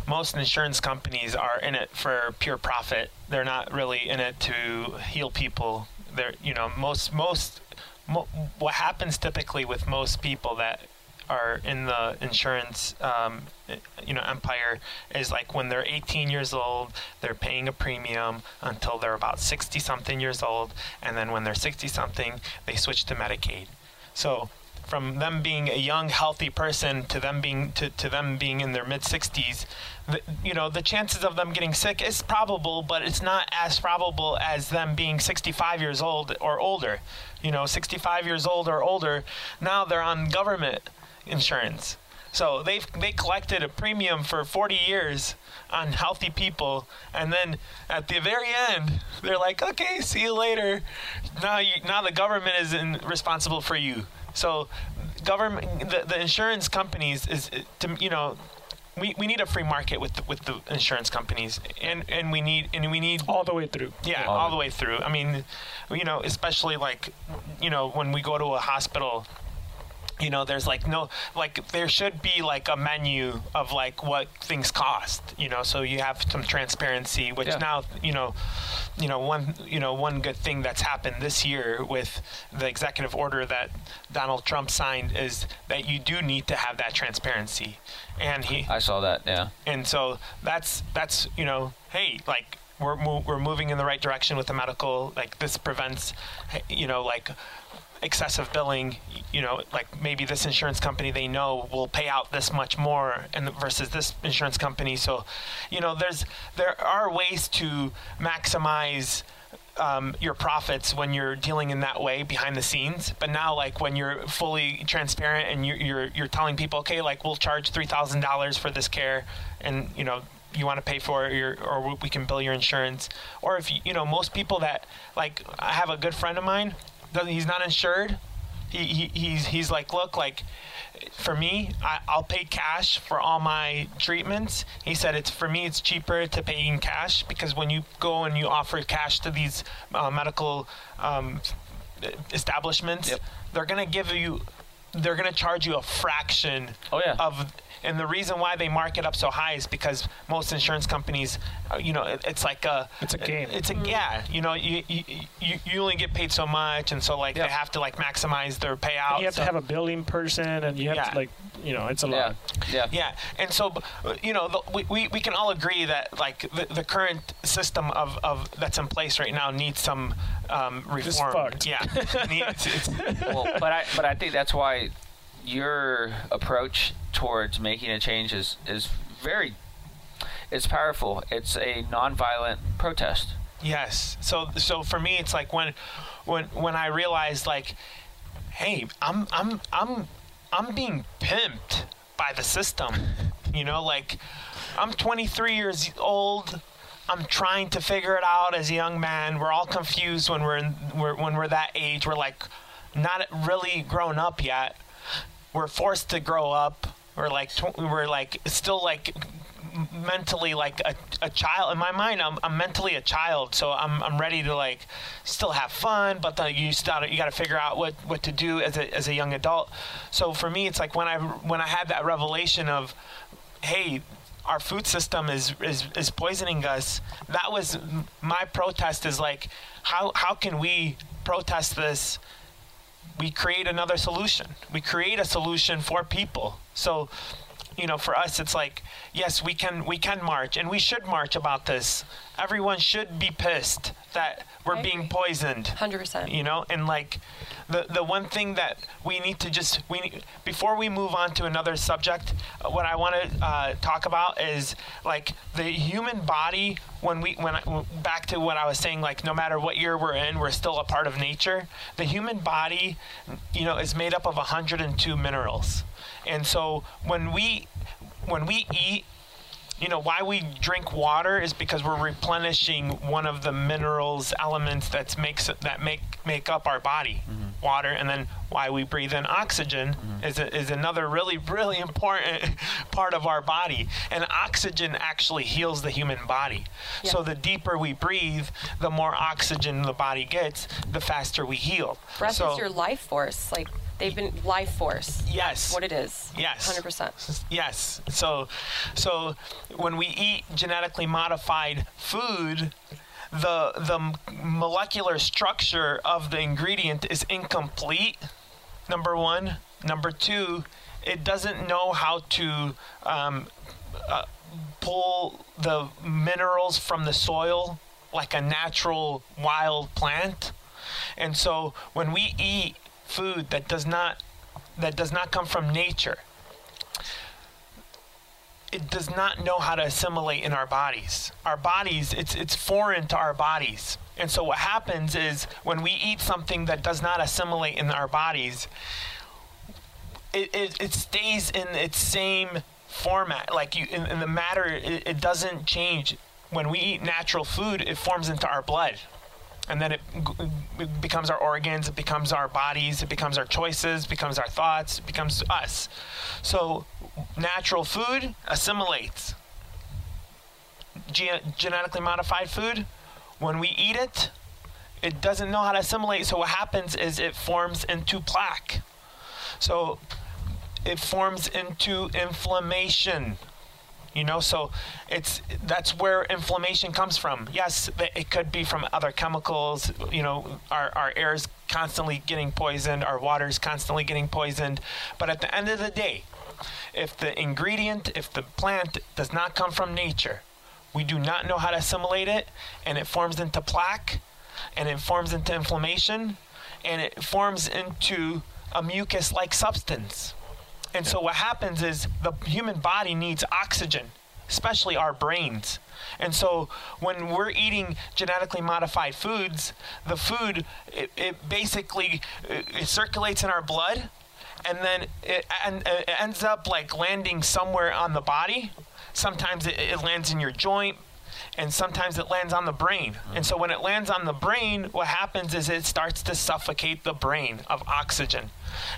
most insurance companies are in it for pure profit. They're not really in it to heal people. They're you know most most mo- what happens typically with most people that are in the insurance, um, you know, empire is like when they're 18 years old, they're paying a premium until they're about 60 something years old, and then when they're 60 something, they switch to Medicaid. So from them being a young, healthy person to them being to, to them being in their mid 60s, the, you know, the chances of them getting sick is probable, but it's not as probable as them being 65 years old or older. You know, 65 years old or older, now they're on government insurance. So they've they collected a premium for 40 years on healthy people, and then at the very end, they're like, "Okay, see you later." Now, you, now the government is in, responsible for you. So, government, the, the insurance companies is, to, you know, we, we need a free market with the, with the insurance companies, and, and we need and we need all the way through. yeah, all the way through. I mean, you know, especially like, you know, when we go to a hospital, you know, there's like no, like there should be like a menu of like what things cost, you know, so you have some transparency, which Yeah. now, you know, you know, one, you know, one good thing that's happened this year with the executive order that Donald Trump signed is that you do need to have that transparency. And he, I saw that. Yeah. and so that's that's you know hey like we're mo- we're moving in the right direction with the medical like this prevents you know like excessive billing you know like maybe this insurance company they know will pay out this much more and versus this insurance company so you know there's there are ways to maximize um, your profits when you're dealing in that way behind the scenes. But now, like when you're fully transparent and you're you're, you're telling people, okay, like we'll charge three thousand dollars for this care, and you know you want to pay for it, your, or we can bill your insurance. Or if you, you know most people that like I have a good friend of mine, he's not insured. He, he he's he's like look like for me, I, I'll pay cash for all my treatments. He said it's for me, it's cheaper to pay in cash because when you go and you offer cash to these uh, medical um, establishments, Yep. they're gonna give you, they're gonna charge you a fraction Oh, yeah. of. And the reason why they mark it up so high is because most insurance companies, uh, you know, it, it's like a It's a game. It's a yeah, you know, you you, you, you only get paid so much, and so like Yep. they have to like maximize their payout. You have so- to have a billing person, and you have Yeah. to like, you know, it's a lot. Yeah. Yeah, and so uh, you know, the, we, we, we can all agree that like the, the current system of, of that's in place right now needs some um, It's reform. fucked. Yeah, needs, it's, well, but I but I think that's why your approach towards making a change is is very it's powerful. It's a nonviolent protest. yes. So so for me, it's like when when when I realized like, hey, I'm I'm I'm I'm being pimped by the system. You know, like I'm 23 years old. I'm trying to figure it out as a young man. We're all confused when we're, in, we're when we're that age. We're like not really grown up yet. We're forced to grow up. We're like tw- we're like still like mentally like a, a child in my mind I'm, I'm mentally a child so I'm, I'm ready to like still have fun but then you start you got to figure out what, what to do as a, as a young adult so for me it's like when I when I had that revelation of hey our food system is, is is poisoning us that was my protest is like how how can we protest this we create another solution. We create a solution for people. So, you know, for us, it's like, yes, we can we can march, and we should march about this. Everyone should be pissed that we're I being agree. poisoned. Hundred percent. You know, and like the the one thing that we need to just we need, before we move on to another subject, uh, what I want to uh, talk about is like the human body. When we when I, back to what I was saying, like no matter what year we're in, we're still a part of nature. The human body, you know, is made up of 102 minerals, and so when we when we eat you know why we drink water is because we're replenishing one of the minerals elements that makes that make make up our body. Mm-hmm. Water and then why we breathe in oxygen mm-hmm. is, a, is another really really important part of our body. And oxygen actually heals the human body. So the deeper we breathe the more oxygen the body gets the faster we heal. Breath so is your life force. Like they've been life force. yes What it is. Yes. Hundred percent. Yes. So, so when we eat genetically modified food, the the molecular structure of the ingredient is incomplete. Number one. Number two, it doesn't know how to um, uh, pull the minerals from the soil like a natural wild plant. And so when we eat food that does not that does not come from nature, it does not know how to assimilate in our bodies. Our bodies, it's it's foreign to our bodies. And so what happens is when we eat something that does not assimilate in our bodies, it, it, it stays in its same format. Like you in, in the matter, it, it doesn't change. When we eat natural food, it forms into our blood. And then it, it becomes our organs, it becomes our bodies, it becomes our choices, becomes our thoughts, it becomes us. So natural food assimilates. Ge- genetically modified food, when we eat it, it doesn't know how to assimilate. So what happens is it forms into plaque. So it forms into inflammation. You know, so it's that's where inflammation comes from. Yes, it could be from other chemicals. You know, our our air is constantly getting poisoned, our water is constantly getting poisoned. But at the end of the day, if the ingredient, if the plant does not come from nature, we do not know how to assimilate it, and it forms into plaque, and it forms into inflammation, and it forms into a mucus like substance. And so what happens is the human body needs oxygen, especially our brains. And so when we're eating genetically modified foods, the food it, it basically it, it circulates in our blood and then it, and, it ends up like landing somewhere on the body. Sometimes it, it lands in your joint, and sometimes it lands on the brain. And mm-hmm. so when it lands on the brain, what happens is it starts to suffocate the brain of oxygen.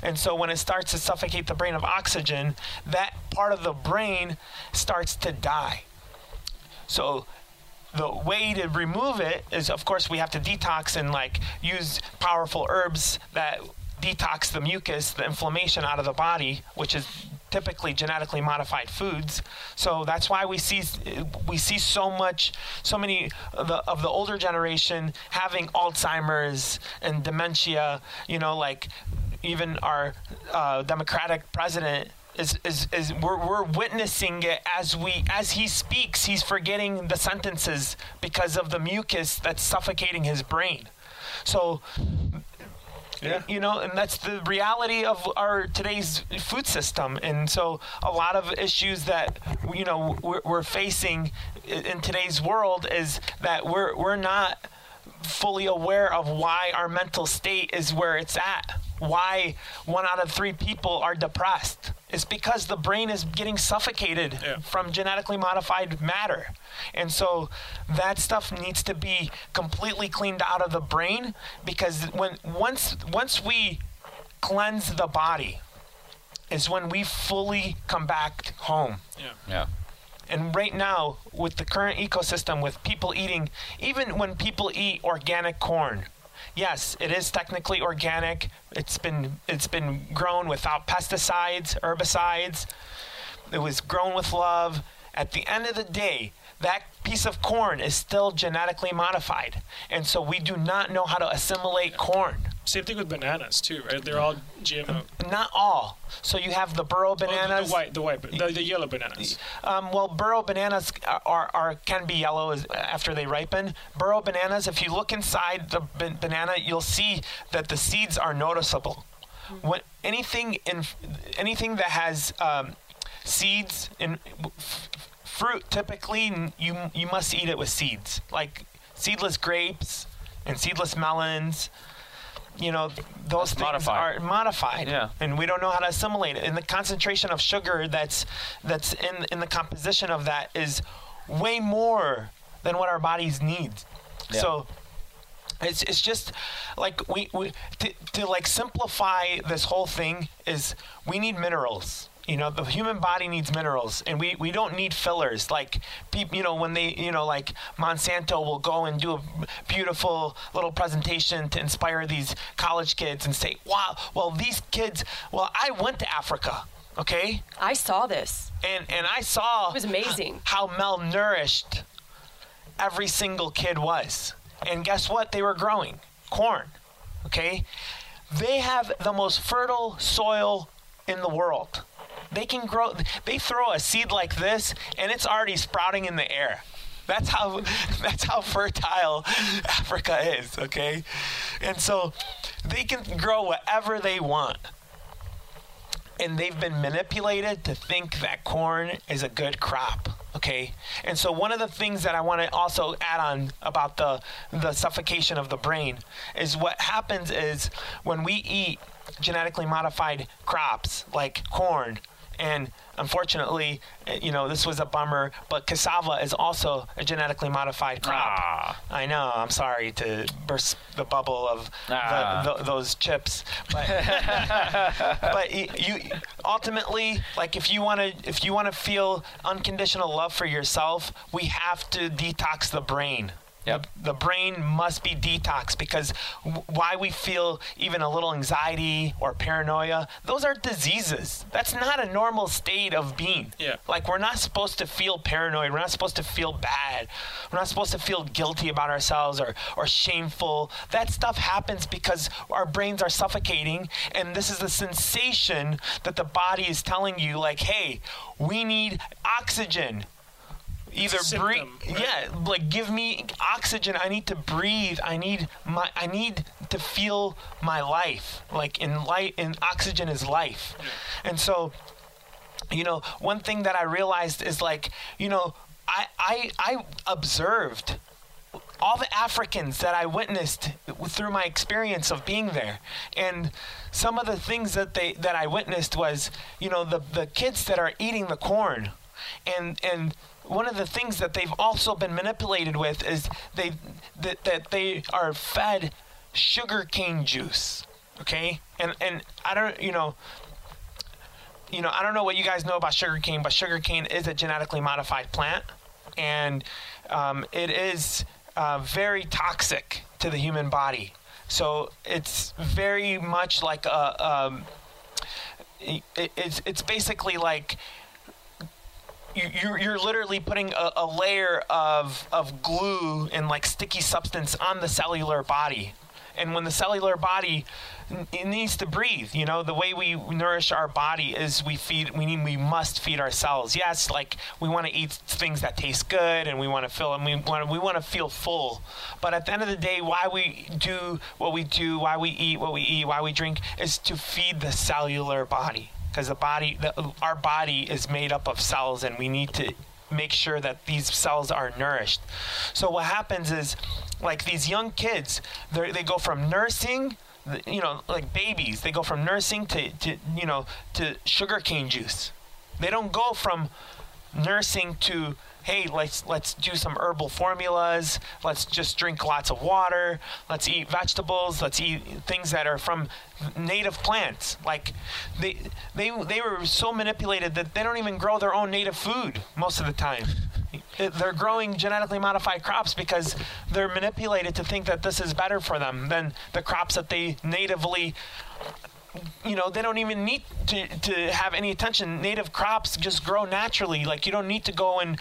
And so when it starts to suffocate the brain of oxygen, that part of the brain starts to die. So the way to remove it is of course we have to detox and like use powerful herbs that detox the mucus, the inflammation out of the body, which is typically genetically modified foods. So that's why we see we see so much, so many of the, of the older generation having Alzheimer's and dementia. You know, like even our uh, Democratic president. Is, is, is we're, we're witnessing it as we as he speaks he's forgetting the sentences because of the mucus that's suffocating his brain so Yeah. you know and that's the reality of our today's food system and so a lot of issues that you know we're, we're facing in today's world is that we're we're not fully aware of why our mental state is where it's at why one out of three people are depressed it's because the brain is getting suffocated Yeah. from genetically modified matter and so that stuff needs to be completely cleaned out of the brain because when once once we cleanse the body is when we fully come back home Yeah. Yeah. and right now, with the current ecosystem, with people eating, even when people eat organic corn, yes, it is technically organic. It's been it's been grown without pesticides, herbicides. It was grown with love. At the end of the day, that piece of corn is still genetically modified, and so we do not know how to assimilate corn. Same thing with bananas too, right? They're all GMO. Not all. So you have the burro Oh, the- the white, the white, the, the yellow bananas. Um, well, burro bananas are, are, can be yellow after they ripen. Burro bananas, if you look inside the ban- banana, you'll see that the seeds are noticeable. When anything in anything that has um, seeds in f- fruit, typically you you must eat it with seeds, like seedless grapes and seedless melons. You know, those That's things modified. are modified Yeah. and we don't know how to assimilate it. And the concentration of sugar that's that's in in the composition of that is way more than what our bodies need. Yeah. So it's it's just like we, we to, to like simplify this whole thing is we need minerals. You know, the human body needs minerals, and we, we don't need fillers. Like, you know, when they, you know, like Monsanto will go and do a beautiful little presentation to inspire these college kids and say, wow, well, these kids, well, I went to Africa, okay? I saw this. and and I saw It was amazing. how malnourished every single kid was. And guess what? They were growing corn. Okay, they have the most fertile soil in the world. They can grow. They throw a seed like this, and it's already sprouting in the air. That's how that's how fertile Africa is, okay? And so they can grow whatever they want. And they've been manipulated to think that corn is a good crop, okay? And so one of the things that I want to also add on about the the suffocation of the brain is what happens is when we eat genetically modified crops like corn and unfortunately, eh, you know, this was a bummer, but cassava is also a genetically modified crop. Ah. I know. I'm sorry to burst the bubble of Ah. the, the, those chips, but but y- you ultimately, like, if you want to, if you want to feel unconditional love for yourself, we have to detox the brain. Yep. The brain must be detoxed because w- why we feel even a little anxiety or paranoia, those are diseases. That's not a normal state of being. Yeah. Like we're not supposed to feel paranoid. We're not supposed to feel bad. We're not supposed to feel guilty about ourselves or, or shameful. That stuff happens because our brains are suffocating and this is the sensation that the body is telling you like, hey, we need oxygen either breathe right? yeah like give me oxygen. I need to breathe. I need my i need to feel my life. Like in light in oxygen is life. And so you know one thing that i realized is like you know i i i observed all the Africans that I witnessed through my experience of being there, and some of the things that they that I witnessed was, you know, the the kids that are eating the corn, and and one of the things that they've also been manipulated with is they that that they are fed sugar cane juice, okay, and and I don't you know you know, I don't know what you guys know about sugarcane, but sugarcane is a genetically modified plant, and um, it is uh, very toxic to the human body. So it's very much like a. Um, it, it's it's basically like you're, you're literally putting a, a layer of, of glue and like sticky substance on the cellular body. And when the cellular body it needs to breathe, you know, the way we nourish our body is we feed, we need, we must feed ourselves. Yes, like we want to eat things that taste good and we want to feel, and we want we want to feel full. But at the end of the day, why we do what we do, why we eat what we eat, why we drink, is to feed the cellular body because the body the, our body is made up of cells and we need to make sure that these cells are nourished. So what happens is like these young kids they go from nursing you know like babies they go from nursing to, to you know to sugarcane juice. They don't go from nursing to hey let's let's do some herbal formulas. Let's just drink lots of water. Let's eat vegetables. Let's eat things that are from native plants. Like they they they were so manipulated that they don't even grow their own native food most of the time. They're growing genetically modified crops because they're manipulated to think that this is better for them than the crops that they natively you know they don't even need to, to have any attention. Native crops just grow naturally. Like you don't need to go and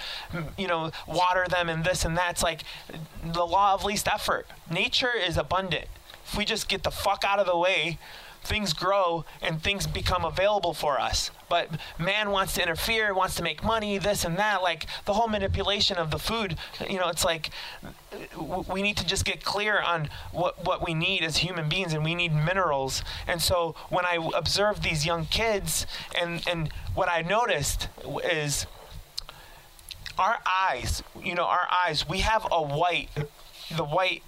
you know water them and this and that. It's like the law of least effort. Nature is abundant. If we just get the fuck out of the way things grow and things become available for us but man wants to interfere wants to make money this and that like the whole manipulation of the food you know it's like we need to just get clear on what, what we need as human beings and we need minerals. And so when i observed these young kids and and what i noticed is our eyes you know our eyes we have a white the white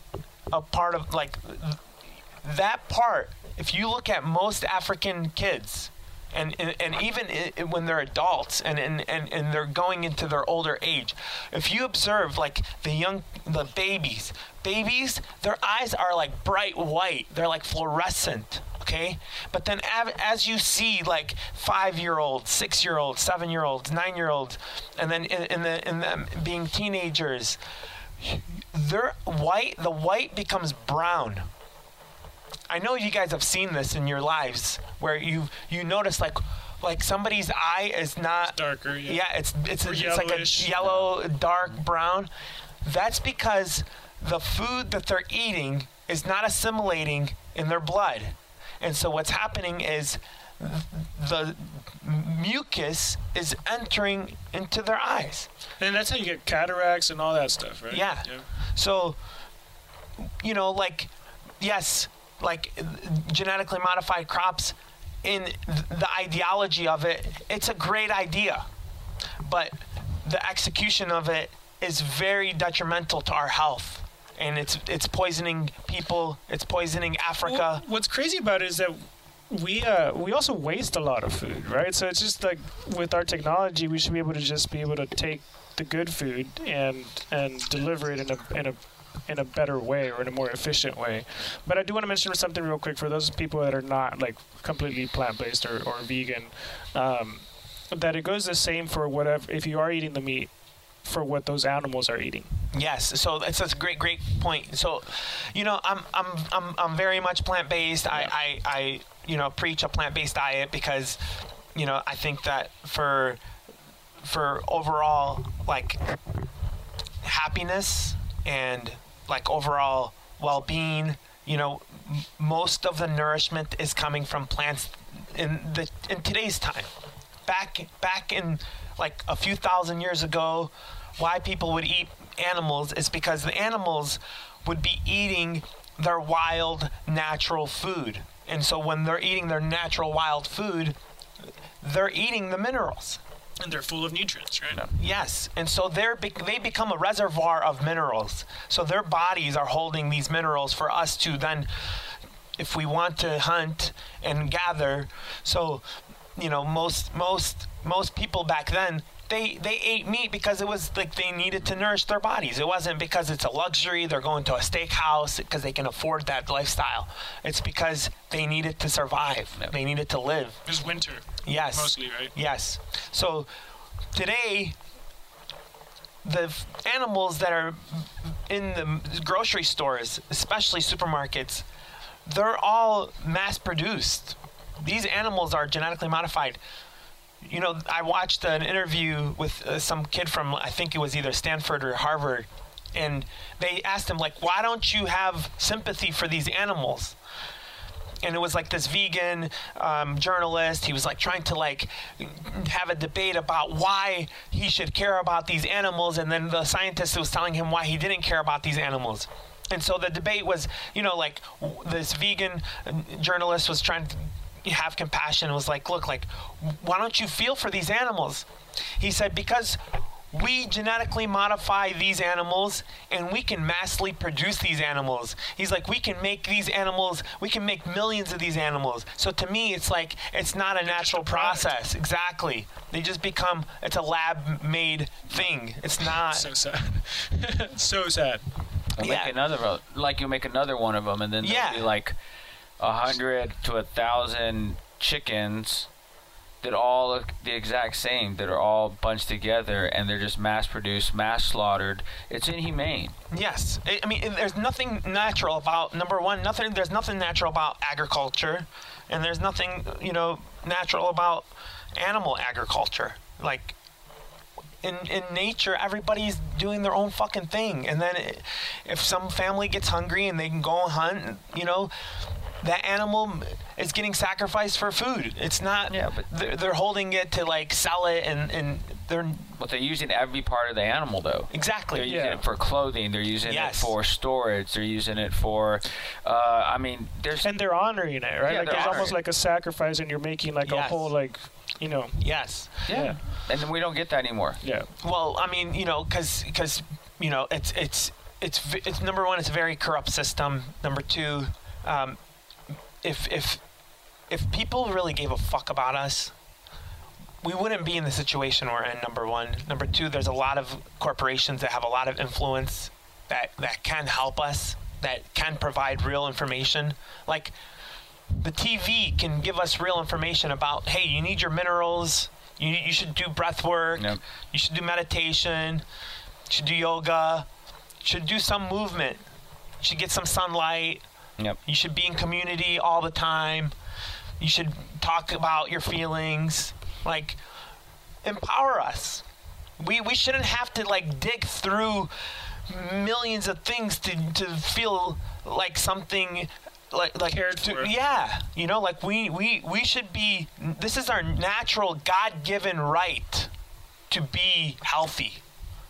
a part of like that part if you look at most african kids and, and, and even when they're adults and, and, and, and they're going into their older age if you observe like the young the babies babies their eyes are like bright white. They're like fluorescent okay? But then av- as you see like five year olds six year olds seven year olds nine year olds and then in, in the in them being teenagers their white the white becomes brown I know you guys have seen this in your lives where you you notice like like somebody's eye is not darker, yeah. Yeah, it's it's, Or it's like a yellow, dark brown. That's because the food that they're eating is not assimilating in their blood. And so what's happening is the mucus is entering into their eyes. And that's how you get cataracts and all that stuff, right? Yeah. So, you know, like, yes, like genetically modified crops, in the ideology of it, it's a great idea. But the execution of it is very detrimental to our health. And it's it's poisoning people. It's poisoning Africa. Well, what's crazy about it is that we uh, we also waste a lot of food, right? So it's just like with our technology, we should be able to just be able to take the good food and and deliver it in a in a in a better way or in a more efficient way. But I do want to mention something real quick for those people that are not like completely plant based or, or vegan. Um, that it goes the same for whatever if you are eating the meat for what those animals are eating. Yes, so that's, that's a great, great point. So, you know, I'm, I'm, I'm, I'm very much plant based. I, I, I, you know, preach a plant based diet because, you know, I think that for, for overall like happiness and like overall well being, you know, m- most of the nourishment is coming from plants in the in today's time. Back back in like a few thousand years ago, why people would eat animals is because the animals would be eating their wild natural food. And so when they're eating their natural wild food, they're eating the minerals. And they're full of nutrients, right? Yes, and so they're bec- they become a reservoir of minerals. So their bodies are holding these minerals for us to then, if we want to hunt and gather. So, you know, most most most people back then they they ate meat because it was like they needed to nourish their bodies. It wasn't because it's a luxury. They're going to a steakhouse because they can afford that lifestyle. It's because they needed to survive. They needed to live. It's winter, Yes. mostly, right? Yes. So today, the animals that are in the grocery stores, especially supermarkets, they're all mass produced. These animals are genetically modified. You know, I watched an interview with uh, some kid from, I think it was either Stanford or Harvard, and they asked him, like, why don't you have sympathy for these animals? and it was like this vegan um, journalist he was like trying to like have a debate about why he should care about these animals and then the scientist was telling him why he didn't care about these animals and so the debate was you know like this vegan uh, journalist was trying to have compassion and was like look like why don't you feel for these animals he said because we genetically modify these animals and we can massively produce these animals. He's like, we can make these animals, we can make millions of these animals. So to me, it's like, it's not a natural process. Exactly. They just become, it's a lab made thing. It's not. So sad. so sad. We'll Yeah. make another like you make another one of them, and then Yeah. there'll be like a hundred to a thousand chickens that all look the exact same, that are all bunched together, and they're just mass produced, mass slaughtered. It's inhumane. Yes, I I mean, there's nothing natural about number one. Nothing. There's nothing natural about agriculture, and there's nothing you know natural about animal agriculture. Like in in nature, everybody's doing their own fucking thing, and then i if some family gets hungry and they can go and hunt, you know. That animal is getting sacrificed for food. It's not. Yeah, but- they're, they're holding it to like sell it, and and they're But they're using every part of the animal, though. exactly. They're using Yeah. it for clothing. They're using Yes. it for storage. They're using it for. Uh, I mean, there's And they're honoring it, right? Yeah, like they're almost it. like a sacrifice, and you're making like a whole like, you know, Yes. yeah. and then we don't get that anymore. yeah. Well, I mean, you know, because because you know, it's it's it's it's number one, it's a very corrupt system. Number two, um, if if if people really gave a fuck about us, we wouldn't be in the situation we're in. Number one. Number two, there's a lot of corporations that have a lot of influence that that can help us, that can provide real information, like. The TV can give us real information about, hey, you need your minerals. You, you should do breath work. Yep. You should do meditation. You should do yoga. You should do some movement. You should get some sunlight. Yep. You should be in community all the time. You should talk about your feelings. Like, empower us. We, we shouldn't have to like dig through millions of things to, to feel like something like like to- yeah you know like we we we should be this is our natural god-given right to be healthy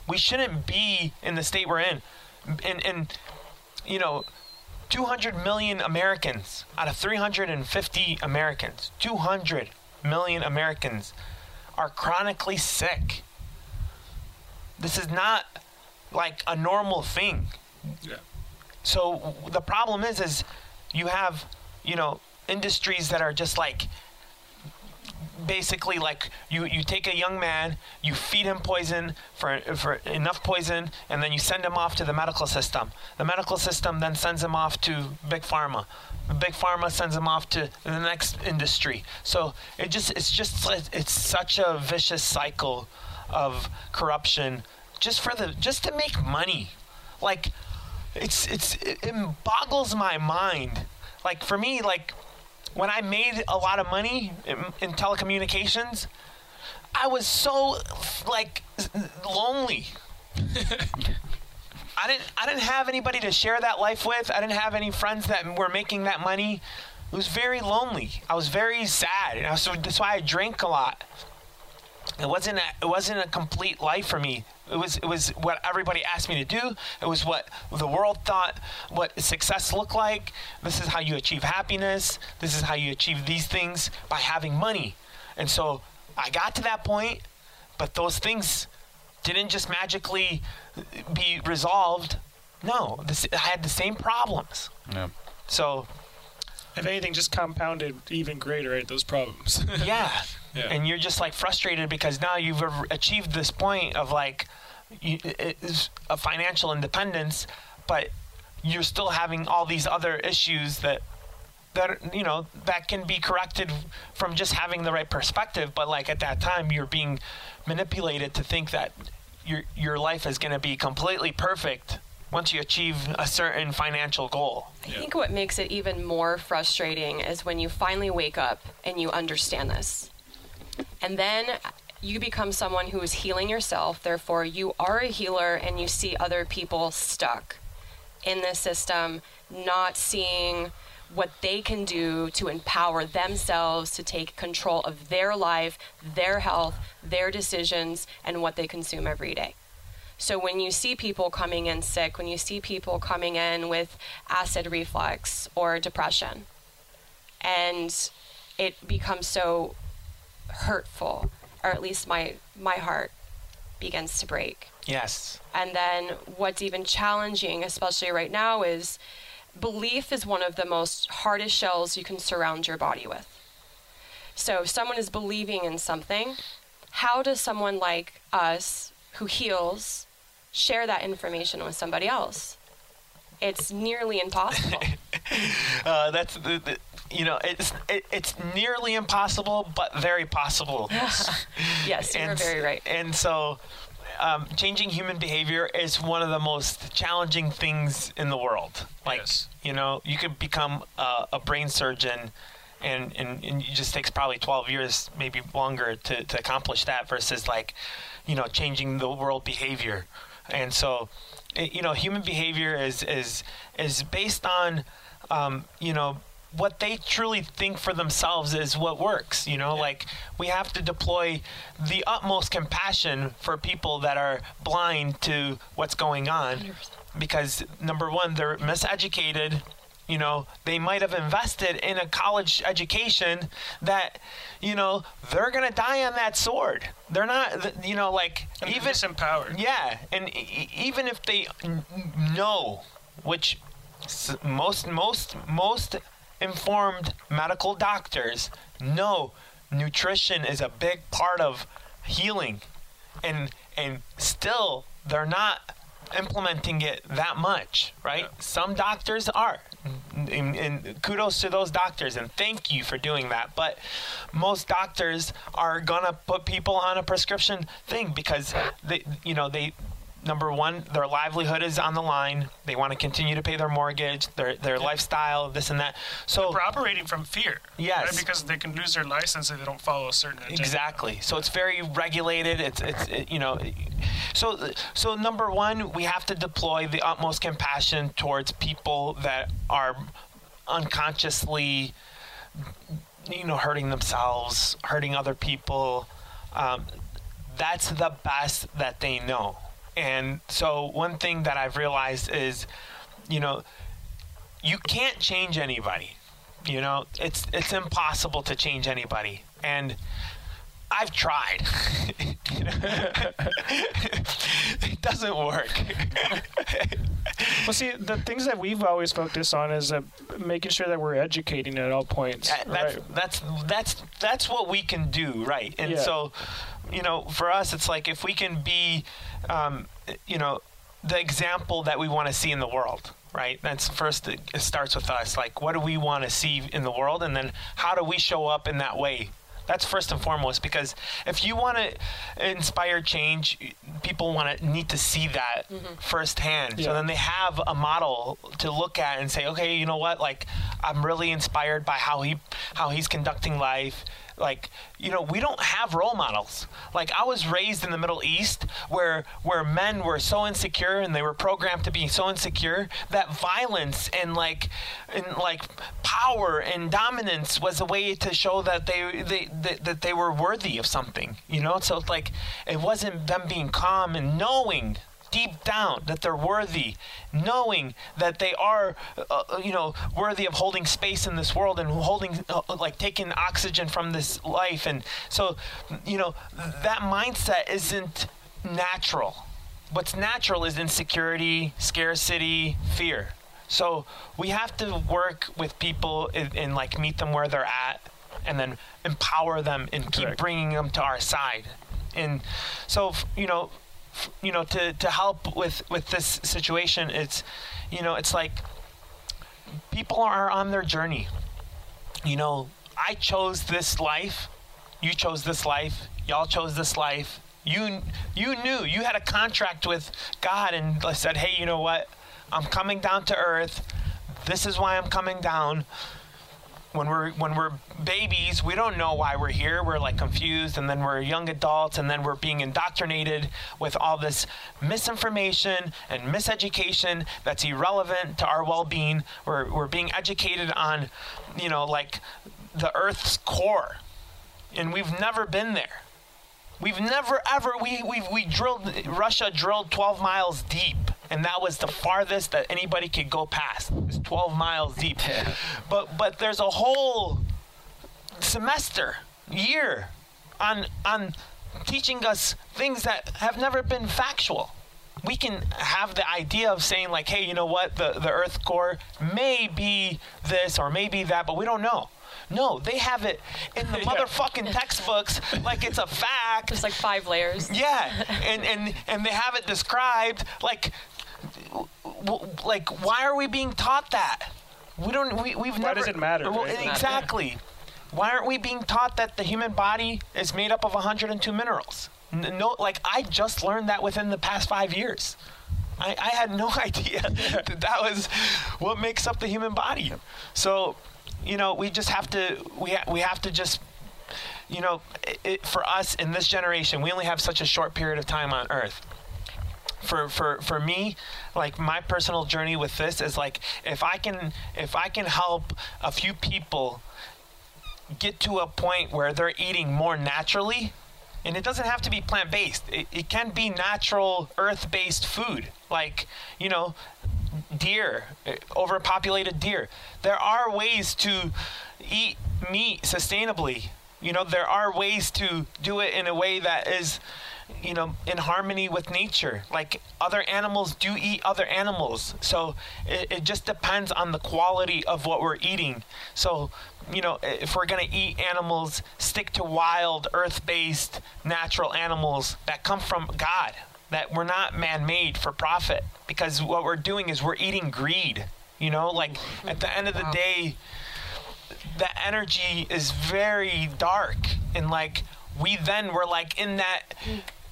we shouldn't be in the state we're in and and you know 200 million americans out of 350 americans 200 million americans are chronically sick this is not like a normal thing Yeah. so the problem is, is you have, you know, industries that are just like basically like you you take a young man, you feed him poison for for enough poison, and then you send him off to the medical system. The medical system then sends him off to big pharma. Big pharma sends him off to the next industry. So it just it's just it's such a vicious cycle of corruption just for the just to make money. Like it's it's it, it boggles my mind. Like for me, like when I made a lot of money in, in telecommunications, I was so like lonely. I didn't I didn't have anybody to share that life with. I didn't have any friends that were making that money. It was very lonely. I was very sad. And I was, so that's why I drank a lot. It wasn't a, it wasn't a complete life for me. It was it was what everybody asked me to do. It was what the world thought what success looked like. This is how you achieve happiness. This is how you achieve these things by having money. And so I got to that point, but those things didn't just magically be resolved. No, this, I had the same problems. Yeah. So If anything, just compounded even greater, right? Those problems. yeah. Yeah. and you're just like frustrated because now you've achieved this point of like you, it is a financial independence but you're still having all these other issues that that you know that can be corrected from just having the right perspective but like at that time you're being manipulated to think that your your life is going to be completely perfect once you achieve a certain financial goal I think what makes it even more frustrating is when you finally wake up and you understand this. And then you become someone who is healing yourself. Therefore, you are a healer and you see other people stuck in this system, not seeing what they can do to empower themselves to take control of their life, their health, their decisions, and what they consume every day. So when you see people coming in sick, when you see people coming in with acid reflux or depression, and it becomes so hurtful, or at least my my heart begins to break. yes And then what's even challenging, especially right now, is belief is one of the most hardest shells you can surround your body with. So if someone is believing in something, how does someone like us who heals share that information with somebody else? It's nearly impossible. uh, that's the, the you know it's it, it's nearly impossible but very possible yes, you're and, very right. And so, um, changing human behavior is one of the most challenging things in the world. Like, Yes. you know, you could become a, a brain surgeon, and, and, and it just takes probably 12 years, maybe longer, to, to accomplish that versus, like, you know, changing the world behavior. And so, it, you know, human behavior is, is, is based on, um, you know, what they truly think for themselves is what works. You know, like we have to deploy the utmost compassion for people that are blind to what's going on because number one, they're miseducated. You know, they might have invested in a college education that, you know, they're going to die on that sword. They're not, you know, like, And even. disempowered. Yeah, and e- e- even if they n- know, which s- most most most informed medical doctors know, nutrition is a big part of healing, and and still they're not implementing it that much, right? Some doctors are. And, and kudos to those doctors and thank you for doing that but most doctors are gonna put people on a prescription thing because they you know they number one their livelihood is on the line they want to continue to pay their mortgage their their lifestyle this and that so We're operating from fear. Yes. Right? Because they can lose their license if they don't follow a certain agenda. Exactly. So it's very regulated. It's it's it, you know, so so number one, we have to deploy the utmost compassion towards people that are unconsciously you know hurting themselves hurting other people um, that's the best that they know and so one thing that i've realized is you know you can't change anybody you know it's it's impossible to change anybody and I've tried. It doesn't work. Well, see, the things that we've always focused on is uh, making sure that we're educating at all points. Uh, that's, right? that's that's that's what we can do, right? And Yeah. so, you know, for us, it's like if we can be, um, you know, the example that we want to see in the world. Right. That's first. It starts with us. Like, what do we want to see in the world, and then how do we show up in that way? That's first and foremost. Because if you want to inspire change, people want to need to see that firsthand. Yeah. So then they have a model to look at and say, okay, you know what? Like, I'm really inspired by how he how he's conducting life. Like, you know, we don't have role models. Like, I was raised in the Middle East where where men were so insecure and they were programmed to be so insecure that violence and like and like power and dominance was a way to show that they they that, that they were worthy of something. You know, so it's like it wasn't them being calm and knowing deep down that they're worthy, knowing that they are, uh, uh, you know, worthy of holding space in this world and holding, uh, like, taking oxygen from this life. And so, you know, that mindset isn't natural. What's natural is insecurity, scarcity, fear. So we have to work with people and, and like meet them where they're at, and then empower them and keep Correct. bringing them to our side. And so, you know, you know, to, to help with with this situation, it's, you know, it's like people are on their journey. You know, I chose this life. You chose this life. Y'all chose this life. You you knew you had a contract with God and said, "Hey, you know what? I'm coming down to earth. This is why I'm coming down." When we're when we're babies, we don't know why we're here. We're like confused, and then we're young adults, and then we're being indoctrinated with all this misinformation and miseducation that's irrelevant to our well-being. We're we're being educated on, you know, like the Earth's core, and we've never been there. We've never ever we we we drilled Russia drilled 12 miles deep and that was the farthest that anybody could go past. It was 12 miles deep. But but there's a whole semester, year on on teaching us things that have never been factual. We can have the idea of saying like, hey, you know what, the, the earth core may be this or maybe that, but we don't know. No, they have it in the motherfucking textbooks like it's a fact. There's like five layers. Yeah, and and and they have it described like, w- w- like why are we being taught that? We don't. We we've Why never. does it matter, Well, right? exactly. Why aren't we being taught that the human body is made up of 102 minerals? No, like I just learned that within the past five years. I, I had no idea that that was what makes up the human body. So, you know, we just have to we ha- we have to just you know, it, it, for us in this generation, we only have such a short period of time on Earth. For, for for me, like my personal journey with this is like if I can if I can help a few people get to a point where they're eating more naturally, and it doesn't have to be plant based. It, it can be natural earth based food, like you know, deer, uh, overpopulated deer. There are ways to eat meat sustainably. You know, there are ways to do it in a way that is, you know, in harmony with nature. Like other animals do eat other animals. So it, it just depends on the quality of what we're eating. So, you know, if we're going to eat animals, stick to wild, earth based, natural animals that come from God that we're not man-made for profit because what we're doing is we're eating greed you know? Like at the end of the day the energy is very dark and like we then were like in that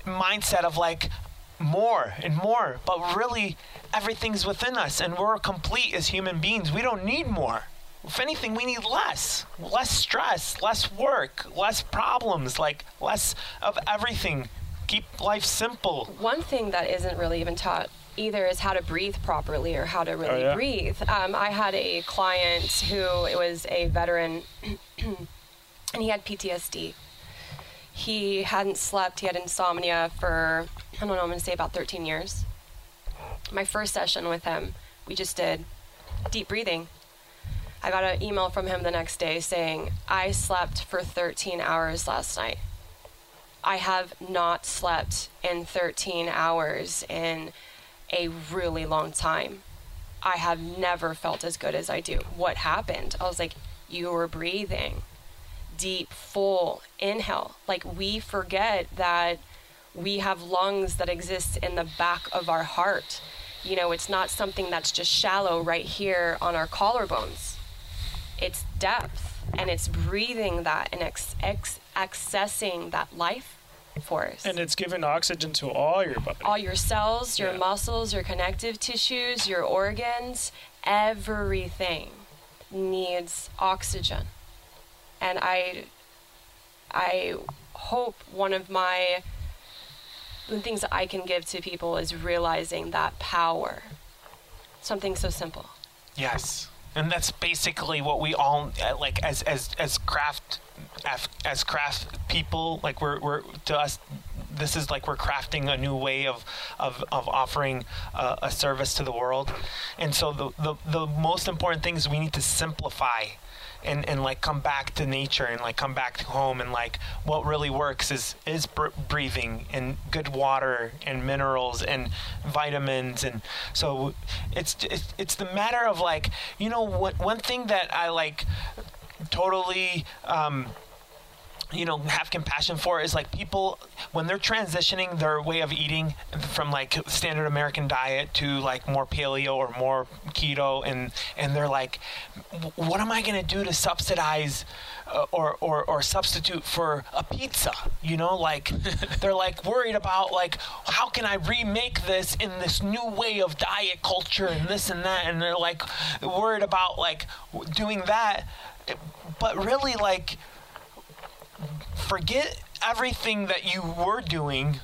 mindset of like more and more but really everything's within us and we're complete as human beings. We don't need more. If anything we need less. Less stress less work less problems like less of everything keep life simple. One thing that isn't really even taught either is how to breathe properly or how to really yeah? breathe. Um, I had a client who was a veteran and he had PTSD. He hadn't slept, he had insomnia for, I don't know, I'm to say about 13 years. My first session with him, we just did deep breathing. I got an email from him the next day saying, I slept for 13 hours last night. I have not slept in 13 hours in a really long time. I have never felt as good as I do. What happened? I was like, You were breathing deep, full inhale. Like we forget that we have lungs that exist in the back of our heart. You know, it's not something that's just shallow right here on our collarbones. It's depth and it's breathing that and ex- ex- accessing that life force. And it's giving oxygen to all your body. all your cells, your Yeah. muscles, your connective tissues, your organs, everything needs oxygen. And I I hope one of my the things that I can give to people is realizing that power. Something so simple. Yes, and that's basically what we all uh, like as as as craft as, craft people. Like we're we're to us. This is like we're crafting a new way of of, of offering uh, a service to the world, and so the, the the most important thing is we need to simplify and, and like come back to nature and like come back to home and like what really works is is br- breathing and good water and minerals and vitamins and so it's it's, it's the matter of like you know what one thing that I like totally um, you know have compassion for is like people when they're transitioning their way of eating from like standard american diet to like more paleo or more keto and and they're like what am i going to do to subsidize uh, or, or or substitute for a pizza? You know like they're like worried about like how can i remake this in this new way of diet culture and this and that? And they're like worried about like doing that. But really like forget everything that you were doing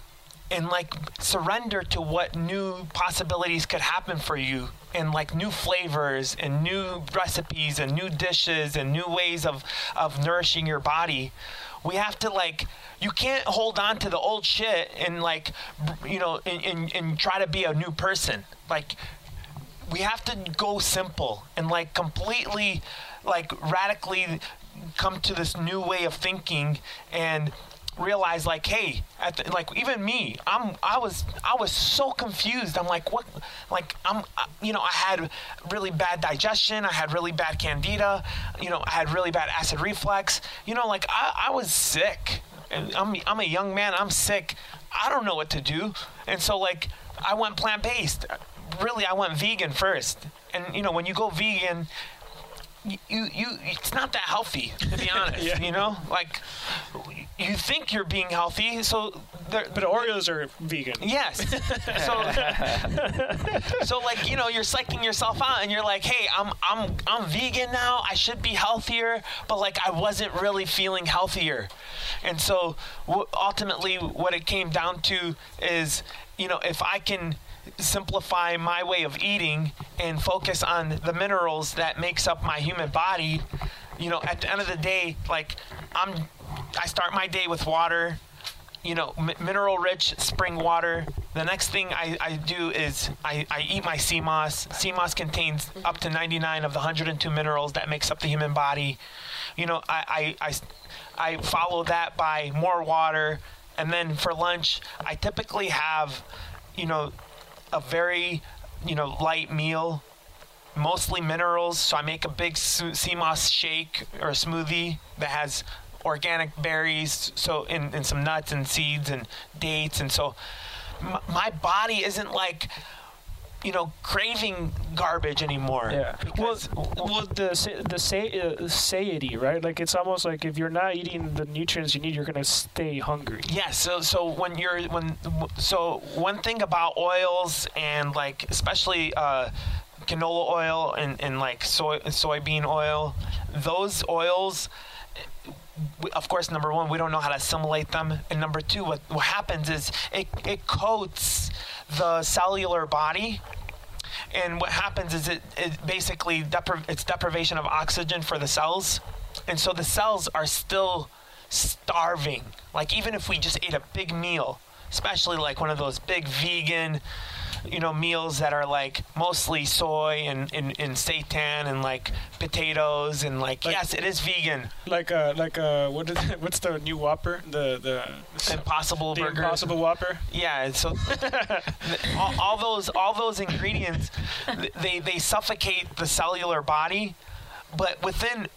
and like surrender to what new possibilities could happen for you and like new flavors and new recipes and new dishes and new ways of of nourishing your body. We have to like you can't hold on to the old shit and like you know and, and, and try to be a new person. Like we have to go simple and like completely like radically come to this new way of thinking and realize like hey the, like even me i'm i was i was so confused. I'm like what like i'm you know i had really bad digestion. I had really bad candida. You know i had really bad acid reflux. You know like i, I was sick. And I'm, I'm a young man. I'm sick. I don't know what to do. And so like i went plant-based. Really I went vegan first. And you know, when you go vegan, you you, it's not that healthy to be honest. Yeah. You know, like you think you're being healthy, so But Oreos are vegan. Yes. So, so like you know, you're psyching yourself out, and you're like, "Hey, I'm I'm I'm vegan now. I should be healthier," but like I wasn't really feeling healthier, and so w- ultimately, what it came down to is, you know, if I can simplify my way of eating and focus on the minerals that makes up my human body, you know, at the end of the day, like I'm, I start my day with water you know, mi- mineral rich spring water. The next thing I, I do is I, I eat my sea moss. Sea moss contains up to 99 of the 102 minerals that makes up the human body. You know, I, I, I, I follow that by more water. And then for lunch, I typically have, you know, a very, you know, light meal mostly minerals. So I make a big sea moss shake or smoothie that has organic berries, so and, and some nuts and seeds and dates, and so my body isn't like you know craving garbage anymore. Yeah. Well, because- well, the sa- the say uh, satiety, right? Like it's almost like if you're not eating the nutrients you need, you're gonna stay hungry. Yeah, so so when you're when so one thing about oils and like especially uh, canola oil and, and like soy soybean oil, those oils of course, number one, we don't know how to assimilate them, and number two, what, what happens is it, it coats the cellular body. And what happens is it, it basically depri- it's deprivation of oxygen for the cells. And so the cells are still starving. Like even if we just ate a big meal especially like one of those big vegan you know meals that are like mostly soy and, and, and seitan and like potatoes and like, Like- yes it is vegan Like uh like uh what is what's the new Whopper? The the impossible the burger Impossible Whopper. Yeah, so all, all those all those ingredients they they suffocate the cellular body, but within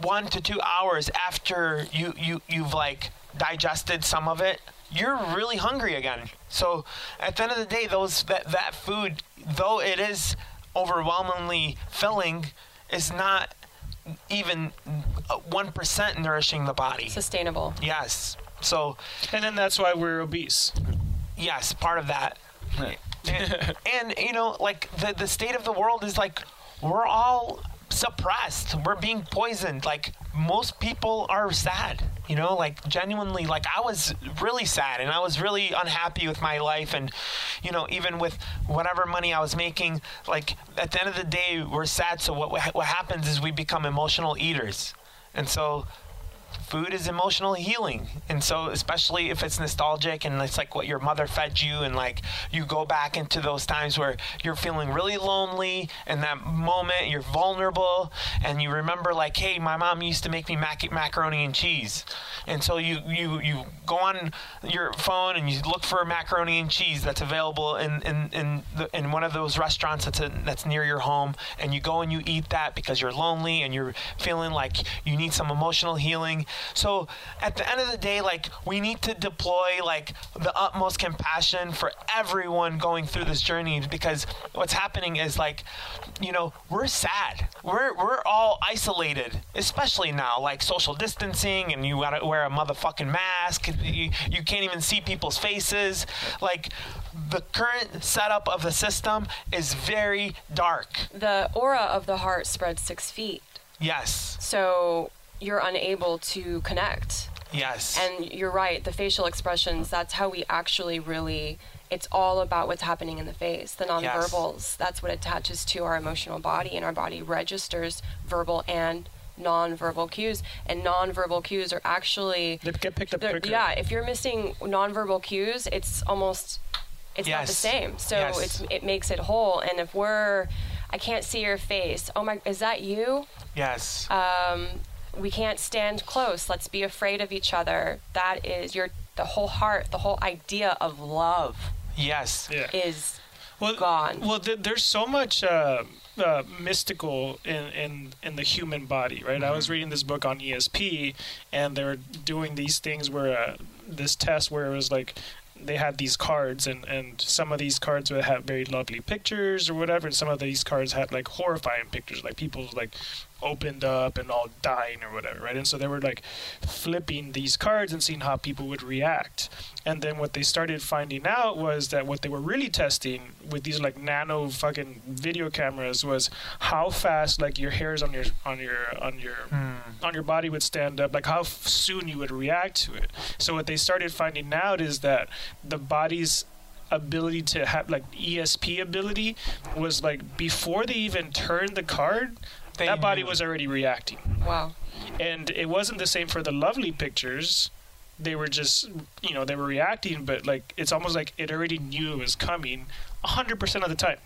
one to two hours after you you you've like digested some of it, you're really hungry again. So at the end of the day, those that that food, though it is overwhelmingly filling, is not even uh, one percent nourishing the body. Sustainable. Yes. So And then that's why we're obese. yes, part of that. and, and, you know, like the the state of the world is like we're all suppressed. We're being poisoned. Like most people are sad. You know, like genuinely, like I was really sad and I was really unhappy with my life, and you know, even with whatever money I was making, like at the end of the day, we're sad. So what what happens is we become emotional eaters, and so food is emotional healing. And so especially if it's nostalgic and it's like what your mother fed you and like you go back into those times where you're feeling really lonely in that moment you're vulnerable and you remember like hey my mom used to make me mac- macaroni and cheese. And so you you you go on your phone and you look for macaroni and cheese that's available in in in, the, in one of those restaurants that's a, that's near your home and you go and you eat that because you're lonely and you're feeling like you need some emotional healing so at the end of the day like we need to deploy like the utmost compassion for everyone going through this journey because what's happening is like you know we're sad. We're we're all isolated especially now like social distancing and you gotta wear a motherfucking mask. You, you can't even see people's faces. Like the current setup of the system is very dark. The aura of the heart spreads six feet. yes. So you're unable to connect. yes And you're right, the facial expressions, that's how we actually really, it's all about what's happening in the face. The nonverbals, that's what attaches to our emotional body, and our body registers verbal and nonverbal cues. And nonverbal cues are actually, They get picked up quicker. yeah, if you're missing nonverbal cues, it's almost, it's not the same. So Yes. it's it makes it whole. And if we're, I can't see your face. Oh my, is that you? yes um, we can't stand close. Let's be afraid of each other. That is your the whole heart, the whole idea of love yes Yeah. is well, gone. Well, th- there's so much uh, uh, mystical in, in in the human body, right? I was reading this book on ESP, and they were doing these things where uh, this test where it was like they had these cards, and and some of these cards would have very lovely pictures or whatever, and some of these cards had like horrifying pictures, like people like opened up and all dying or whatever, right? And so they were like flipping these cards and seeing how people would react. And then what they started finding out was that what they were really testing with these like nano fucking video cameras was how fast like your hairs on your on your on your hmm. on your body would stand up, like how f- soon you would react to it. So what they started finding out is that the body's ability to have like ESP ability was like before they even turned the card, That body was already reacting. wow. And it wasn't the same for the lovely pictures. They were just, you know, they were reacting, but like it's almost like it already knew it was coming 100% of the time.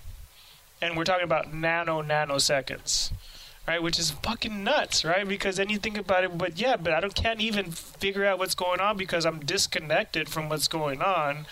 And we're talking about nano nanoseconds, right? Which is fucking nuts, right? Because then you think about it, but yeah, but I don't can't even figure out what's going on because I'm disconnected from what's going on.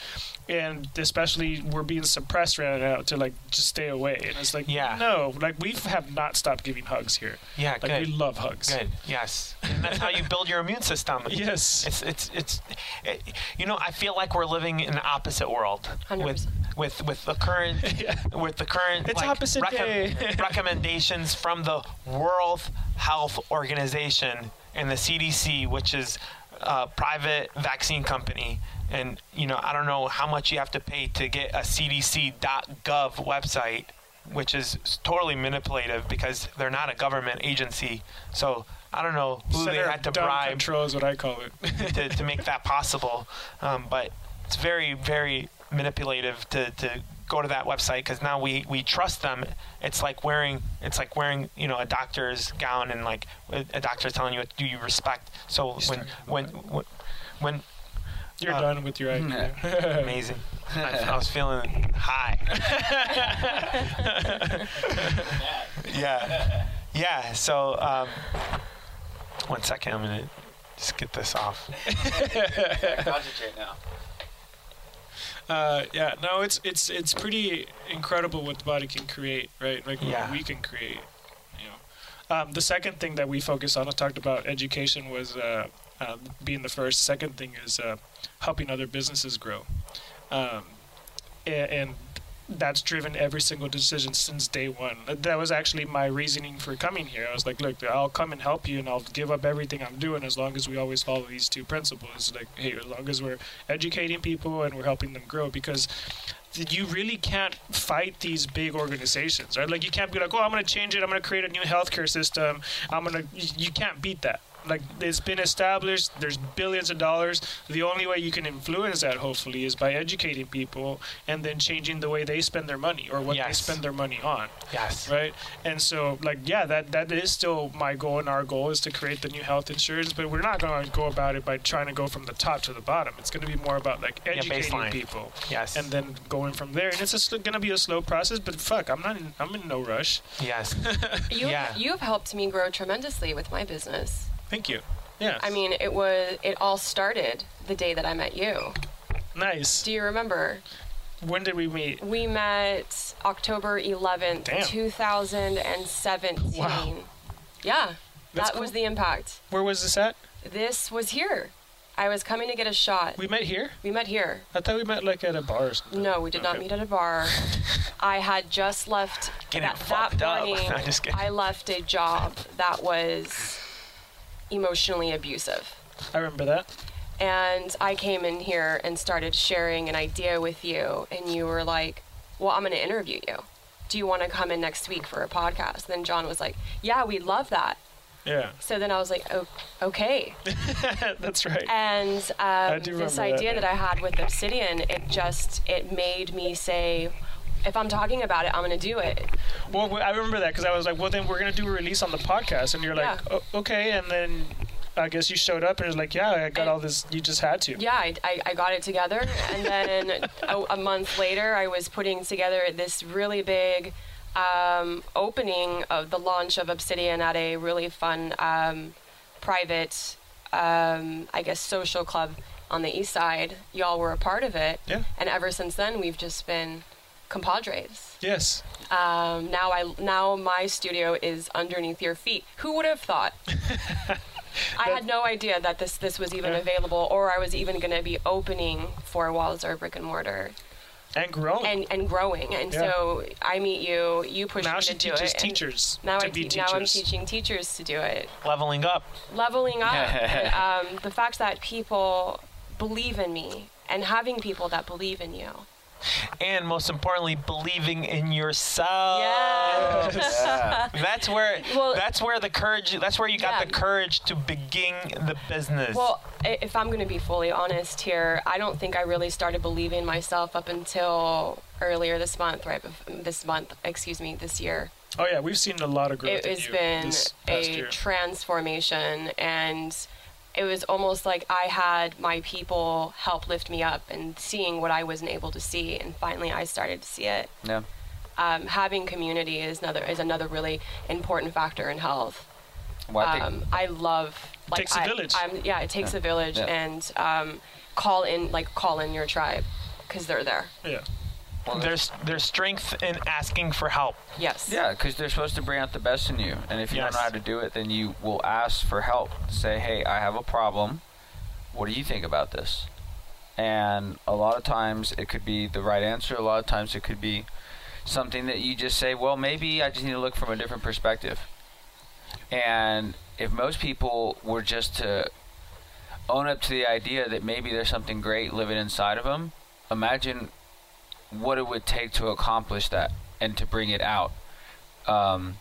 And especially we're being suppressed right now to like just stay away. And it's like, Yeah. no, like we have not stopped giving hugs here. yeah Like good we love hugs. good yes and that's how you build your immune system Yes. It's it's it's, it, you know, I feel like we're living in the opposite world with 100%. with with the current Yeah. with the current It's like, opposite day. recommendations from the World Health Organization and the CDC, which is a private vaccine company. And you know, I don't know how much you have to pay to get a CDC.gov website, which is totally manipulative because they're not a government agency. So I don't know who they Center had to bribe Control is what I call it. to, to make that possible. Um, but it's very, very manipulative to, to go to that website because now we, we trust them. It's like wearing it's like wearing you know a doctor's gown and like a doctor's telling you what do you respect. So when when when, when You're Uh, done with your idea. amazing, I, I was feeling high. yeah, yeah. So um, one second, I'm gonna just get this off. Concentrate now. Uh, yeah, no, it's it's it's pretty incredible what the body can create, right? Like Yeah. we can create. You know, um, the second thing that we focus on, I talked about education, was uh, uh, being the first. Second thing is uh, helping other businesses grow, um, a- and that's driven every single decision since day one. That was actually my reasoning for coming here. I was like, look, I'll come and help you, and I'll give up everything I'm doing as long as we always follow these two principles. Like, hey, as long as we're educating people and we're helping them grow, because you really can't fight these big organizations, right? Like, you can't be like, oh, I'm going to change it. I'm going to create a new healthcare system. I'm going to. You can't beat that. Like it's been established. There's billions of dollars. The only way you can influence that, hopefully, is by educating people and then changing the way they spend their money or what they spend their money on Yes. right? And so, like, yeah, that that is still my goal, and our goal is to create the new health insurance. But we're not going to go about it by trying to go from the top to the bottom. It's going to be more about like educating baseline. people, Yes. and then going from there. And it's just going to be a slow process. But fuck, I'm not. In, I'm in no rush. Yes. You Yeah. you've helped me grow tremendously with my business. Thank you. Yeah. I mean, it was it all started the day that I met you. nice. Do you remember? When did we meet? We met October 11th, Damn. 2017. Wow. Yeah. That's that was the impact. Where was this at? This was here. I was coming to get a shot. We met here. We met here. I thought we met like at a bar. Or something. No, we did not meet at a bar. I had just left Getting that, that up. morning. No, just kidding. I left a job that was emotionally abusive. I remember that. And I came in here and started sharing an idea with you, and you were like, Well, I'm going to interview you. Do you want to come in next week for a podcast? And Then John was like, Yeah, we'd love that. Yeah, So then I was like, oh, Okay. that's right. And um, this remember that, idea that I had with Obsidian, it just it made me say, if I'm talking about it, I'm going to do it. Well, I remember that because I was like, well, then we're gonna do a release on the podcast, and you're like, Yeah. "O- okay, and then I guess you showed up and was like, yeah, I got And- all this. You just had to. Yeah, I, I, I got it together. And then a, a month later, I was putting together this really big um, opening of the launch of Obsidian at a really fun um, private, um, I guess, social club on the east side. Y'all were a part of it. Yeah. And ever since then, we've just been compadres. Yes. Um, now I now my studio is underneath your feet. Who would have thought? I had no idea that this this was even Yeah. available, or I was even going to be opening for Walzer Brick and Mortar And growing. and and growing. And Yeah. so I meet you. You push now me to do teaches it. and teachers Now to I be te- now I'm teaching teachers to do it. Leveling up. Leveling up. and, um, the fact that people believe in me and having people that believe in you. And most importantly, believing in yourself. Yeah. That's where Well- that's where the courage that's where you got Yeah. the courage to begin the business. Well, if I'm going to be fully honest here, I don't think I really started believing in myself up until earlier this month, right? This month, excuse me, this year. oh yeah, we've seen a lot of growth. It in has you been this past a year. transformation, and it was almost like I had my people help lift me up and seeing what I wasn't able to see, and finally I started to see it. Yeah. Um, having community is another is another really important factor in health. Well, I think um, I love like Takes a I, village. I'm, yeah, it takes a village, Yeah. and um, call in like call in your tribe because they're there. Yeah. There's there's strength in asking for help. Yes. Yeah, because they're supposed to bring out the best in you, and if you Yes. don't know how to do it, then you will ask for help. Say, "Hey, I have a problem. What do you think about this?" And a lot of times it could be the right answer. A lot of times it could be something that you just say, "Well, maybe I just need to look from a different perspective." And if most people were just to own up to the idea that maybe there's something great living inside of them, imagine what it would take to accomplish that and to bring it out. Um,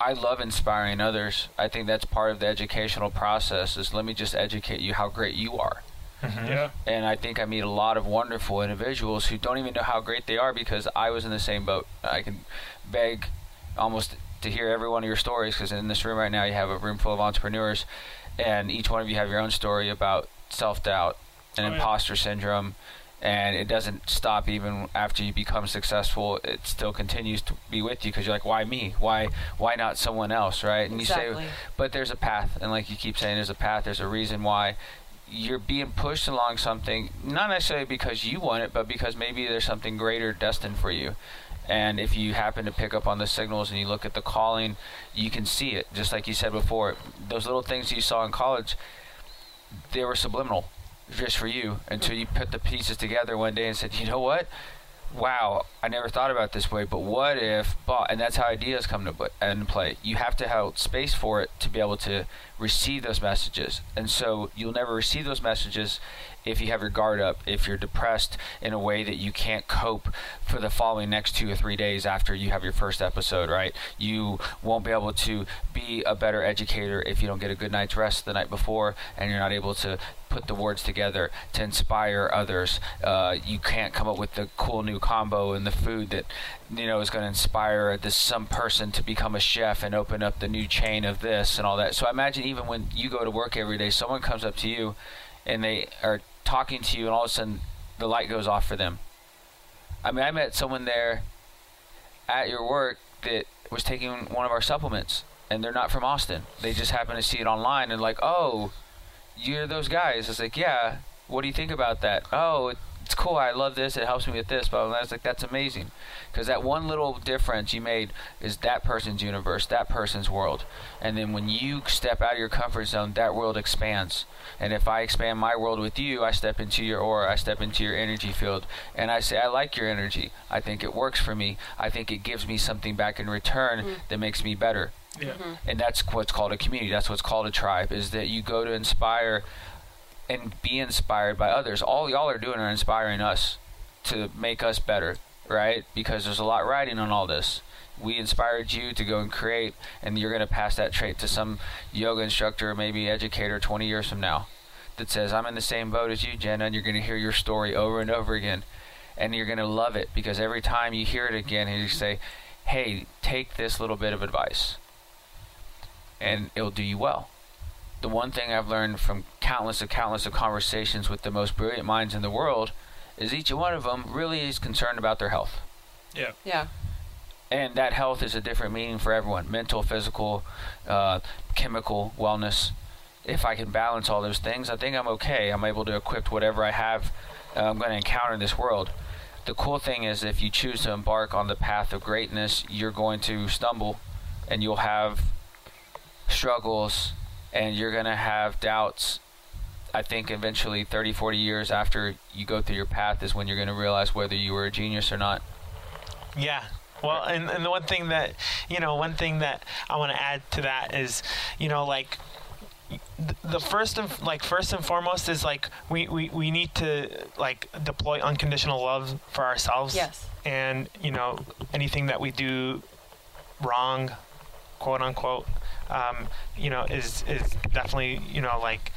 I love inspiring others. I think that's part of the educational process. Is let me just educate you how great you are. Yeah. And I think I meet a lot of wonderful individuals who don't even know how great they are because I was in the same boat. I can beg almost to hear every one of your stories because in this room right now you have a room full of entrepreneurs, and each one of you have your own story about self doubt and Oh, yeah. imposter syndrome. And it doesn't stop even after you become successful. It still continues to be with you because you're like, why me? Why why not someone else? Right? And Exactly. you say, but there's a path, and like you keep saying, there's a path. There's a reason why you're being pushed along something, not necessarily because you want it, but because maybe there's something greater destined for you. And if you happen to pick up on the signals and you look at the calling, you can see it. Just like you said before, those little things you saw in college, they were subliminal just for you until you put the pieces together one day and said, you know what? Wow, I never thought about this way, but what if, but, and that's how ideas come to and play. You have to have space for it to be able to receive those messages. And so you'll never receive those messages if you have your guard up, if you're depressed in a way that you can't cope for the following next two or three days after you have your first episode, right? You won't be able to be a better educator if you don't get a good night's rest the night before and you're not able to put the words together to inspire others. Uh, you can't come up with the cool new combo and the food that you know is going to inspire this some person to become a chef and open up the new chain of this and all that. So I imagine even when you go to work every day, someone comes up to you and they are talking to you, and all of a sudden the light goes off for them. I mean, I met someone there at your work that was taking one of our supplements, and they're not from Austin. They just happened to see it online and like, oh, you're those guys. It's like, yeah. What do you think about that? Oh, it's cool. I love this. It helps me with this. But I was like, that's amazing, because that one little difference you made is that person's universe, that person's world. And then when you step out of your comfort zone, that world expands. And if I expand my world with you, I step into your aura, I step into your energy field, and I say, I like your energy. I think it works for me. I think it gives me something back in return mm-hmm. that makes me better Yeah. Mm-hmm. and that's what's called a community that's what's called a tribe is that you go to inspire and be inspired by others. All y'all are doing are inspiring us to make us better right? Because there's a lot riding on all this. We inspired you to go and create and you're going to pass that trait to some yoga instructor maybe educator 20 years from now that says i'm in the same boat as you jenna and you're going to hear your story over and over again. And you're going to love it because every time you hear it again you say hey take this little bit of advice and it'll do you well. The one thing I've learned from countless and countless of conversations with the most brilliant minds in the world is each one of them really is concerned about their health. Yeah. Yeah. And that health is a different meaning for everyone mental, physical, uh, chemical, wellness. If I can balance all those things, I think I'm okay. I'm able to equip whatever I have uh, I'm going to encounter in this world. The cool thing is, if you choose to embark on the path of greatness, you're going to stumble and you'll have struggles and you're going to have doubts. I think eventually 30, 40 years after you go through your path is when you're going to realize whether you were a genius or not. Yeah. Well, and, and the one thing that, you know, one thing that I want to add to that is, you know, like, the first and like first and foremost is like we, we, we need to like deploy unconditional love for ourselves Yes. and you know anything that we do wrong quote unquote um, you know is is definitely you know like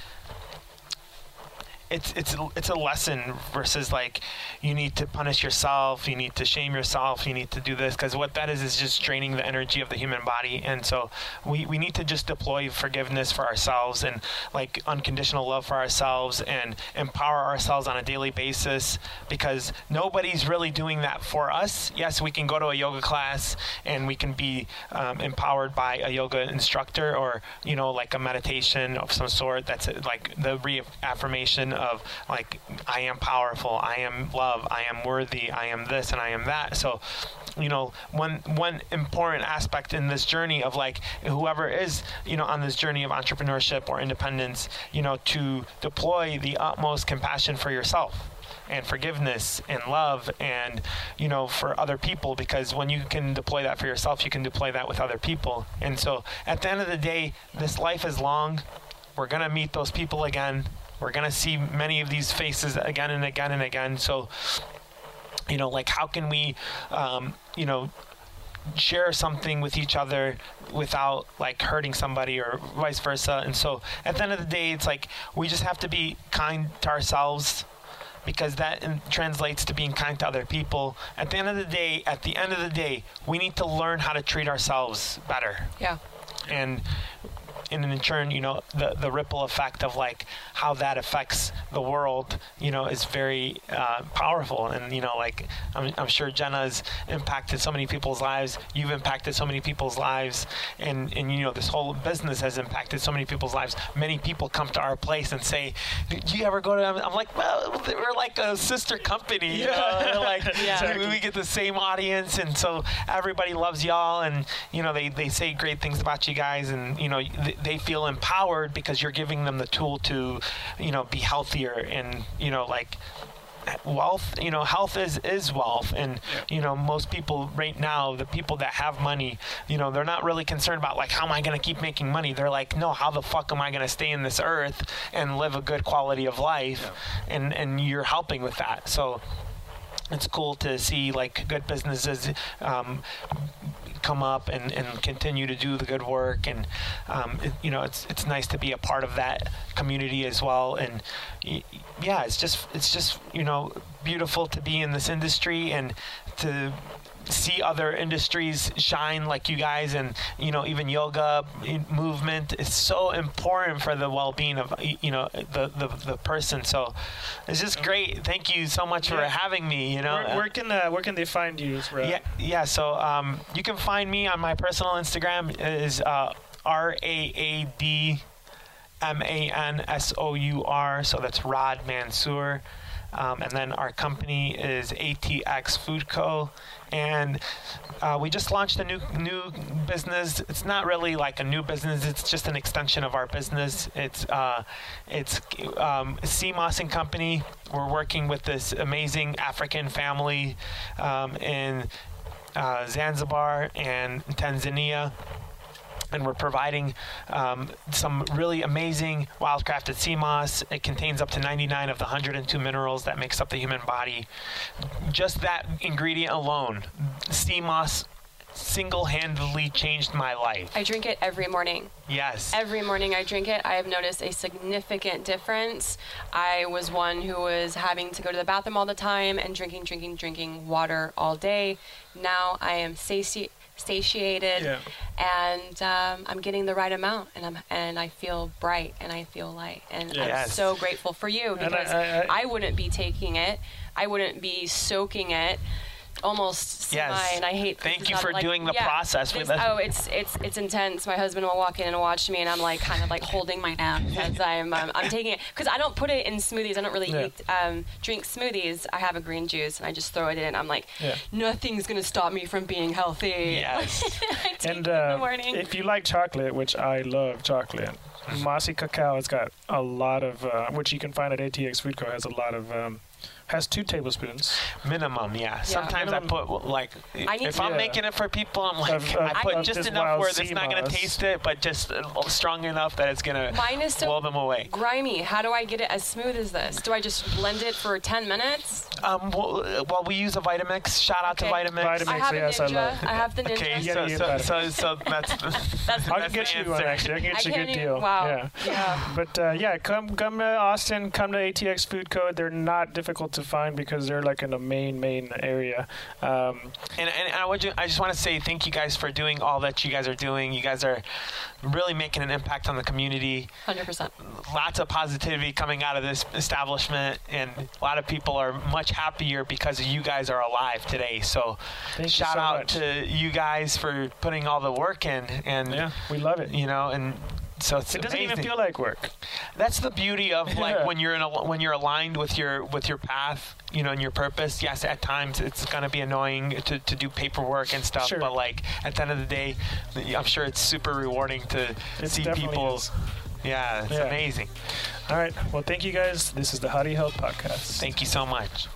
it's it's it's a lesson versus like you need to punish yourself, you need to shame yourself, you need to do this because what that is is just draining the energy of the human body, and so we we need to just deploy forgiveness for ourselves and like unconditional love for ourselves and empower ourselves on a daily basis because nobody's really doing that for us. Yes, we can go to a yoga class and we can be um, empowered by a yoga instructor or you know like a meditation of some sort. That's like the reaffirmation of like I am powerful, I am love, I am worthy, I am this and I am that. So you know one one important aspect in this journey of like whoever is you know on this journey of entrepreneurship or independence you know to deploy the utmost compassion for yourself and forgiveness and love and you know for other people because when you can deploy that for yourself you can deploy that with other people. And so at the end of the day this life is long. We're going to meet those people again we're going to see many of these faces again and again and again so you know like how can we um, you know share something with each other without like hurting somebody or vice versa. And so at the end of the day, it's like we just have to be kind to ourselves because that in- translates to being kind to other people. At the end of the day, at the end of the day, we need to learn how to treat ourselves better Yeah. and and in turn, you know, the the ripple effect of like how that affects the world, you know, is very uh, powerful. And you know, like I'm, I'm sure Jenna's impacted so many people's lives. You've impacted so many people's lives, and and you know, this whole business has impacted so many people's lives. Many people come to our place and say, "Do you ever go to?" them?" I'm like, "Well, we're like a sister company, you know, like Yeah. we, we get the same audience, and so everybody loves y'all, and you know, they they say great things about you guys, and you know, they, they feel empowered because you're giving them the tool to, you know, be healthier and you know, like wealth you know health is is wealth. And you know most people right now the people that have money you know they're not really concerned about like how am i going to keep making money? They're like no how the fuck am i going to stay in this earth and live a good quality of life? And and you're helping with that. So it's cool to see like good businesses um, come up and, and continue to do the good work. And um, it, you know it's it's nice to be a part of that community as well. And yeah it's just it's just you know beautiful to be in this industry and to see other industries shine like you guys and you know even yoga movement is so important for the well-being of you know the the, the person so it's just great thank you so much for having me you know Where, where can uh, where can they find you? Raad? yeah, yeah. So um, you can find me on my personal Instagram is uh, R A A D M A N S O U R. So that's Raad Mansour. Um, and then our company is ATX Food Co. And uh, we just launched a new new business. It's not really like a new business. It's just an extension of our business. It's uh, it's um, Sea Moss and Company. We're working with this amazing African family um, in uh, Zanzibar and Tanzania and we're providing um, some really amazing wildcrafted sea moss. It contains up to 99 of the 102 minerals that makes up the human body. Just that ingredient alone, sea moss single-handedly changed my life. I drink it every morning. Yes. Every morning I drink it, I have noticed a significant difference. I was one who was having to go to the bathroom all the time and drinking, drinking, drinking water all day. Now I am sati- satiated Yeah. and um, I'm getting the right amount and I'm and I feel bright and I feel light and I'm so grateful for you And I- because I- I- I wouldn't be taking it. I wouldn't be soaking it. Almost Yes. and I hate. Thank you for like- doing the yeah, process with this- us. Oh, it's it's it's intense. My husband will walk in and watch me, and I'm like kind of like holding my nap as I'm um, I'm taking it because I don't put it in smoothies. I don't really Yeah. eat um, drink smoothies. I have a green juice and I just throw it in. I'm like, Yeah. nothing's gonna stop me from being healthy. Yes. And uh, if you like chocolate, which I love chocolate, Mossy Cacao has got a lot of, uh, which you can find at ATX Food Co. has a lot of, um, has two tablespoons. Minimum, yeah. Sometimes Minimum. I put like I need if to- I'm Yeah. making it for people, I'm like Of- of- I put just enough where it's not gonna taste it, but just uh, strong enough that it's gonna Mine is so blow them away. grimy. How do I get it as smooth as this? Do I just blend it for 10 minutes? Um, well, uh, well, we use a Vitamix. Shout out Okay. to Vitamix. Vitamix. I have yes, a I ninja. love it. I have the ninja. Okay, You so, so, so, so that's That's I That's can get the you one actually. I can I get you a good deal. Wow. Yeah. yeah. But uh, yeah, come come to Austin, come to ATX Food Co. They're not difficult to find because they're like in the main main area. Um, And, and I, would ju- I just want to say thank you guys for doing all that you guys are doing. You guys are really making an impact on the community. 100%. Lots of positivity coming out of this establishment, and a lot of people are much happier because you guys are alive today. So, Thank shout so out much. to you guys for putting all the work in, and yeah, we love it. you know, and so it doesn't amazing. even feel like work. That's the beauty of like yeah. when you're in a, when you're aligned with your with your path, you know, and your purpose. Yes, at times it's gonna be annoying to, to do paperwork and stuff, sure. but like at the end of the day, I'm sure it's super rewarding to it see people. Is. Yeah, it's yeah. amazing. All right. Well, thank you guys. This is the How Do You Health Podcast. Thank you so much.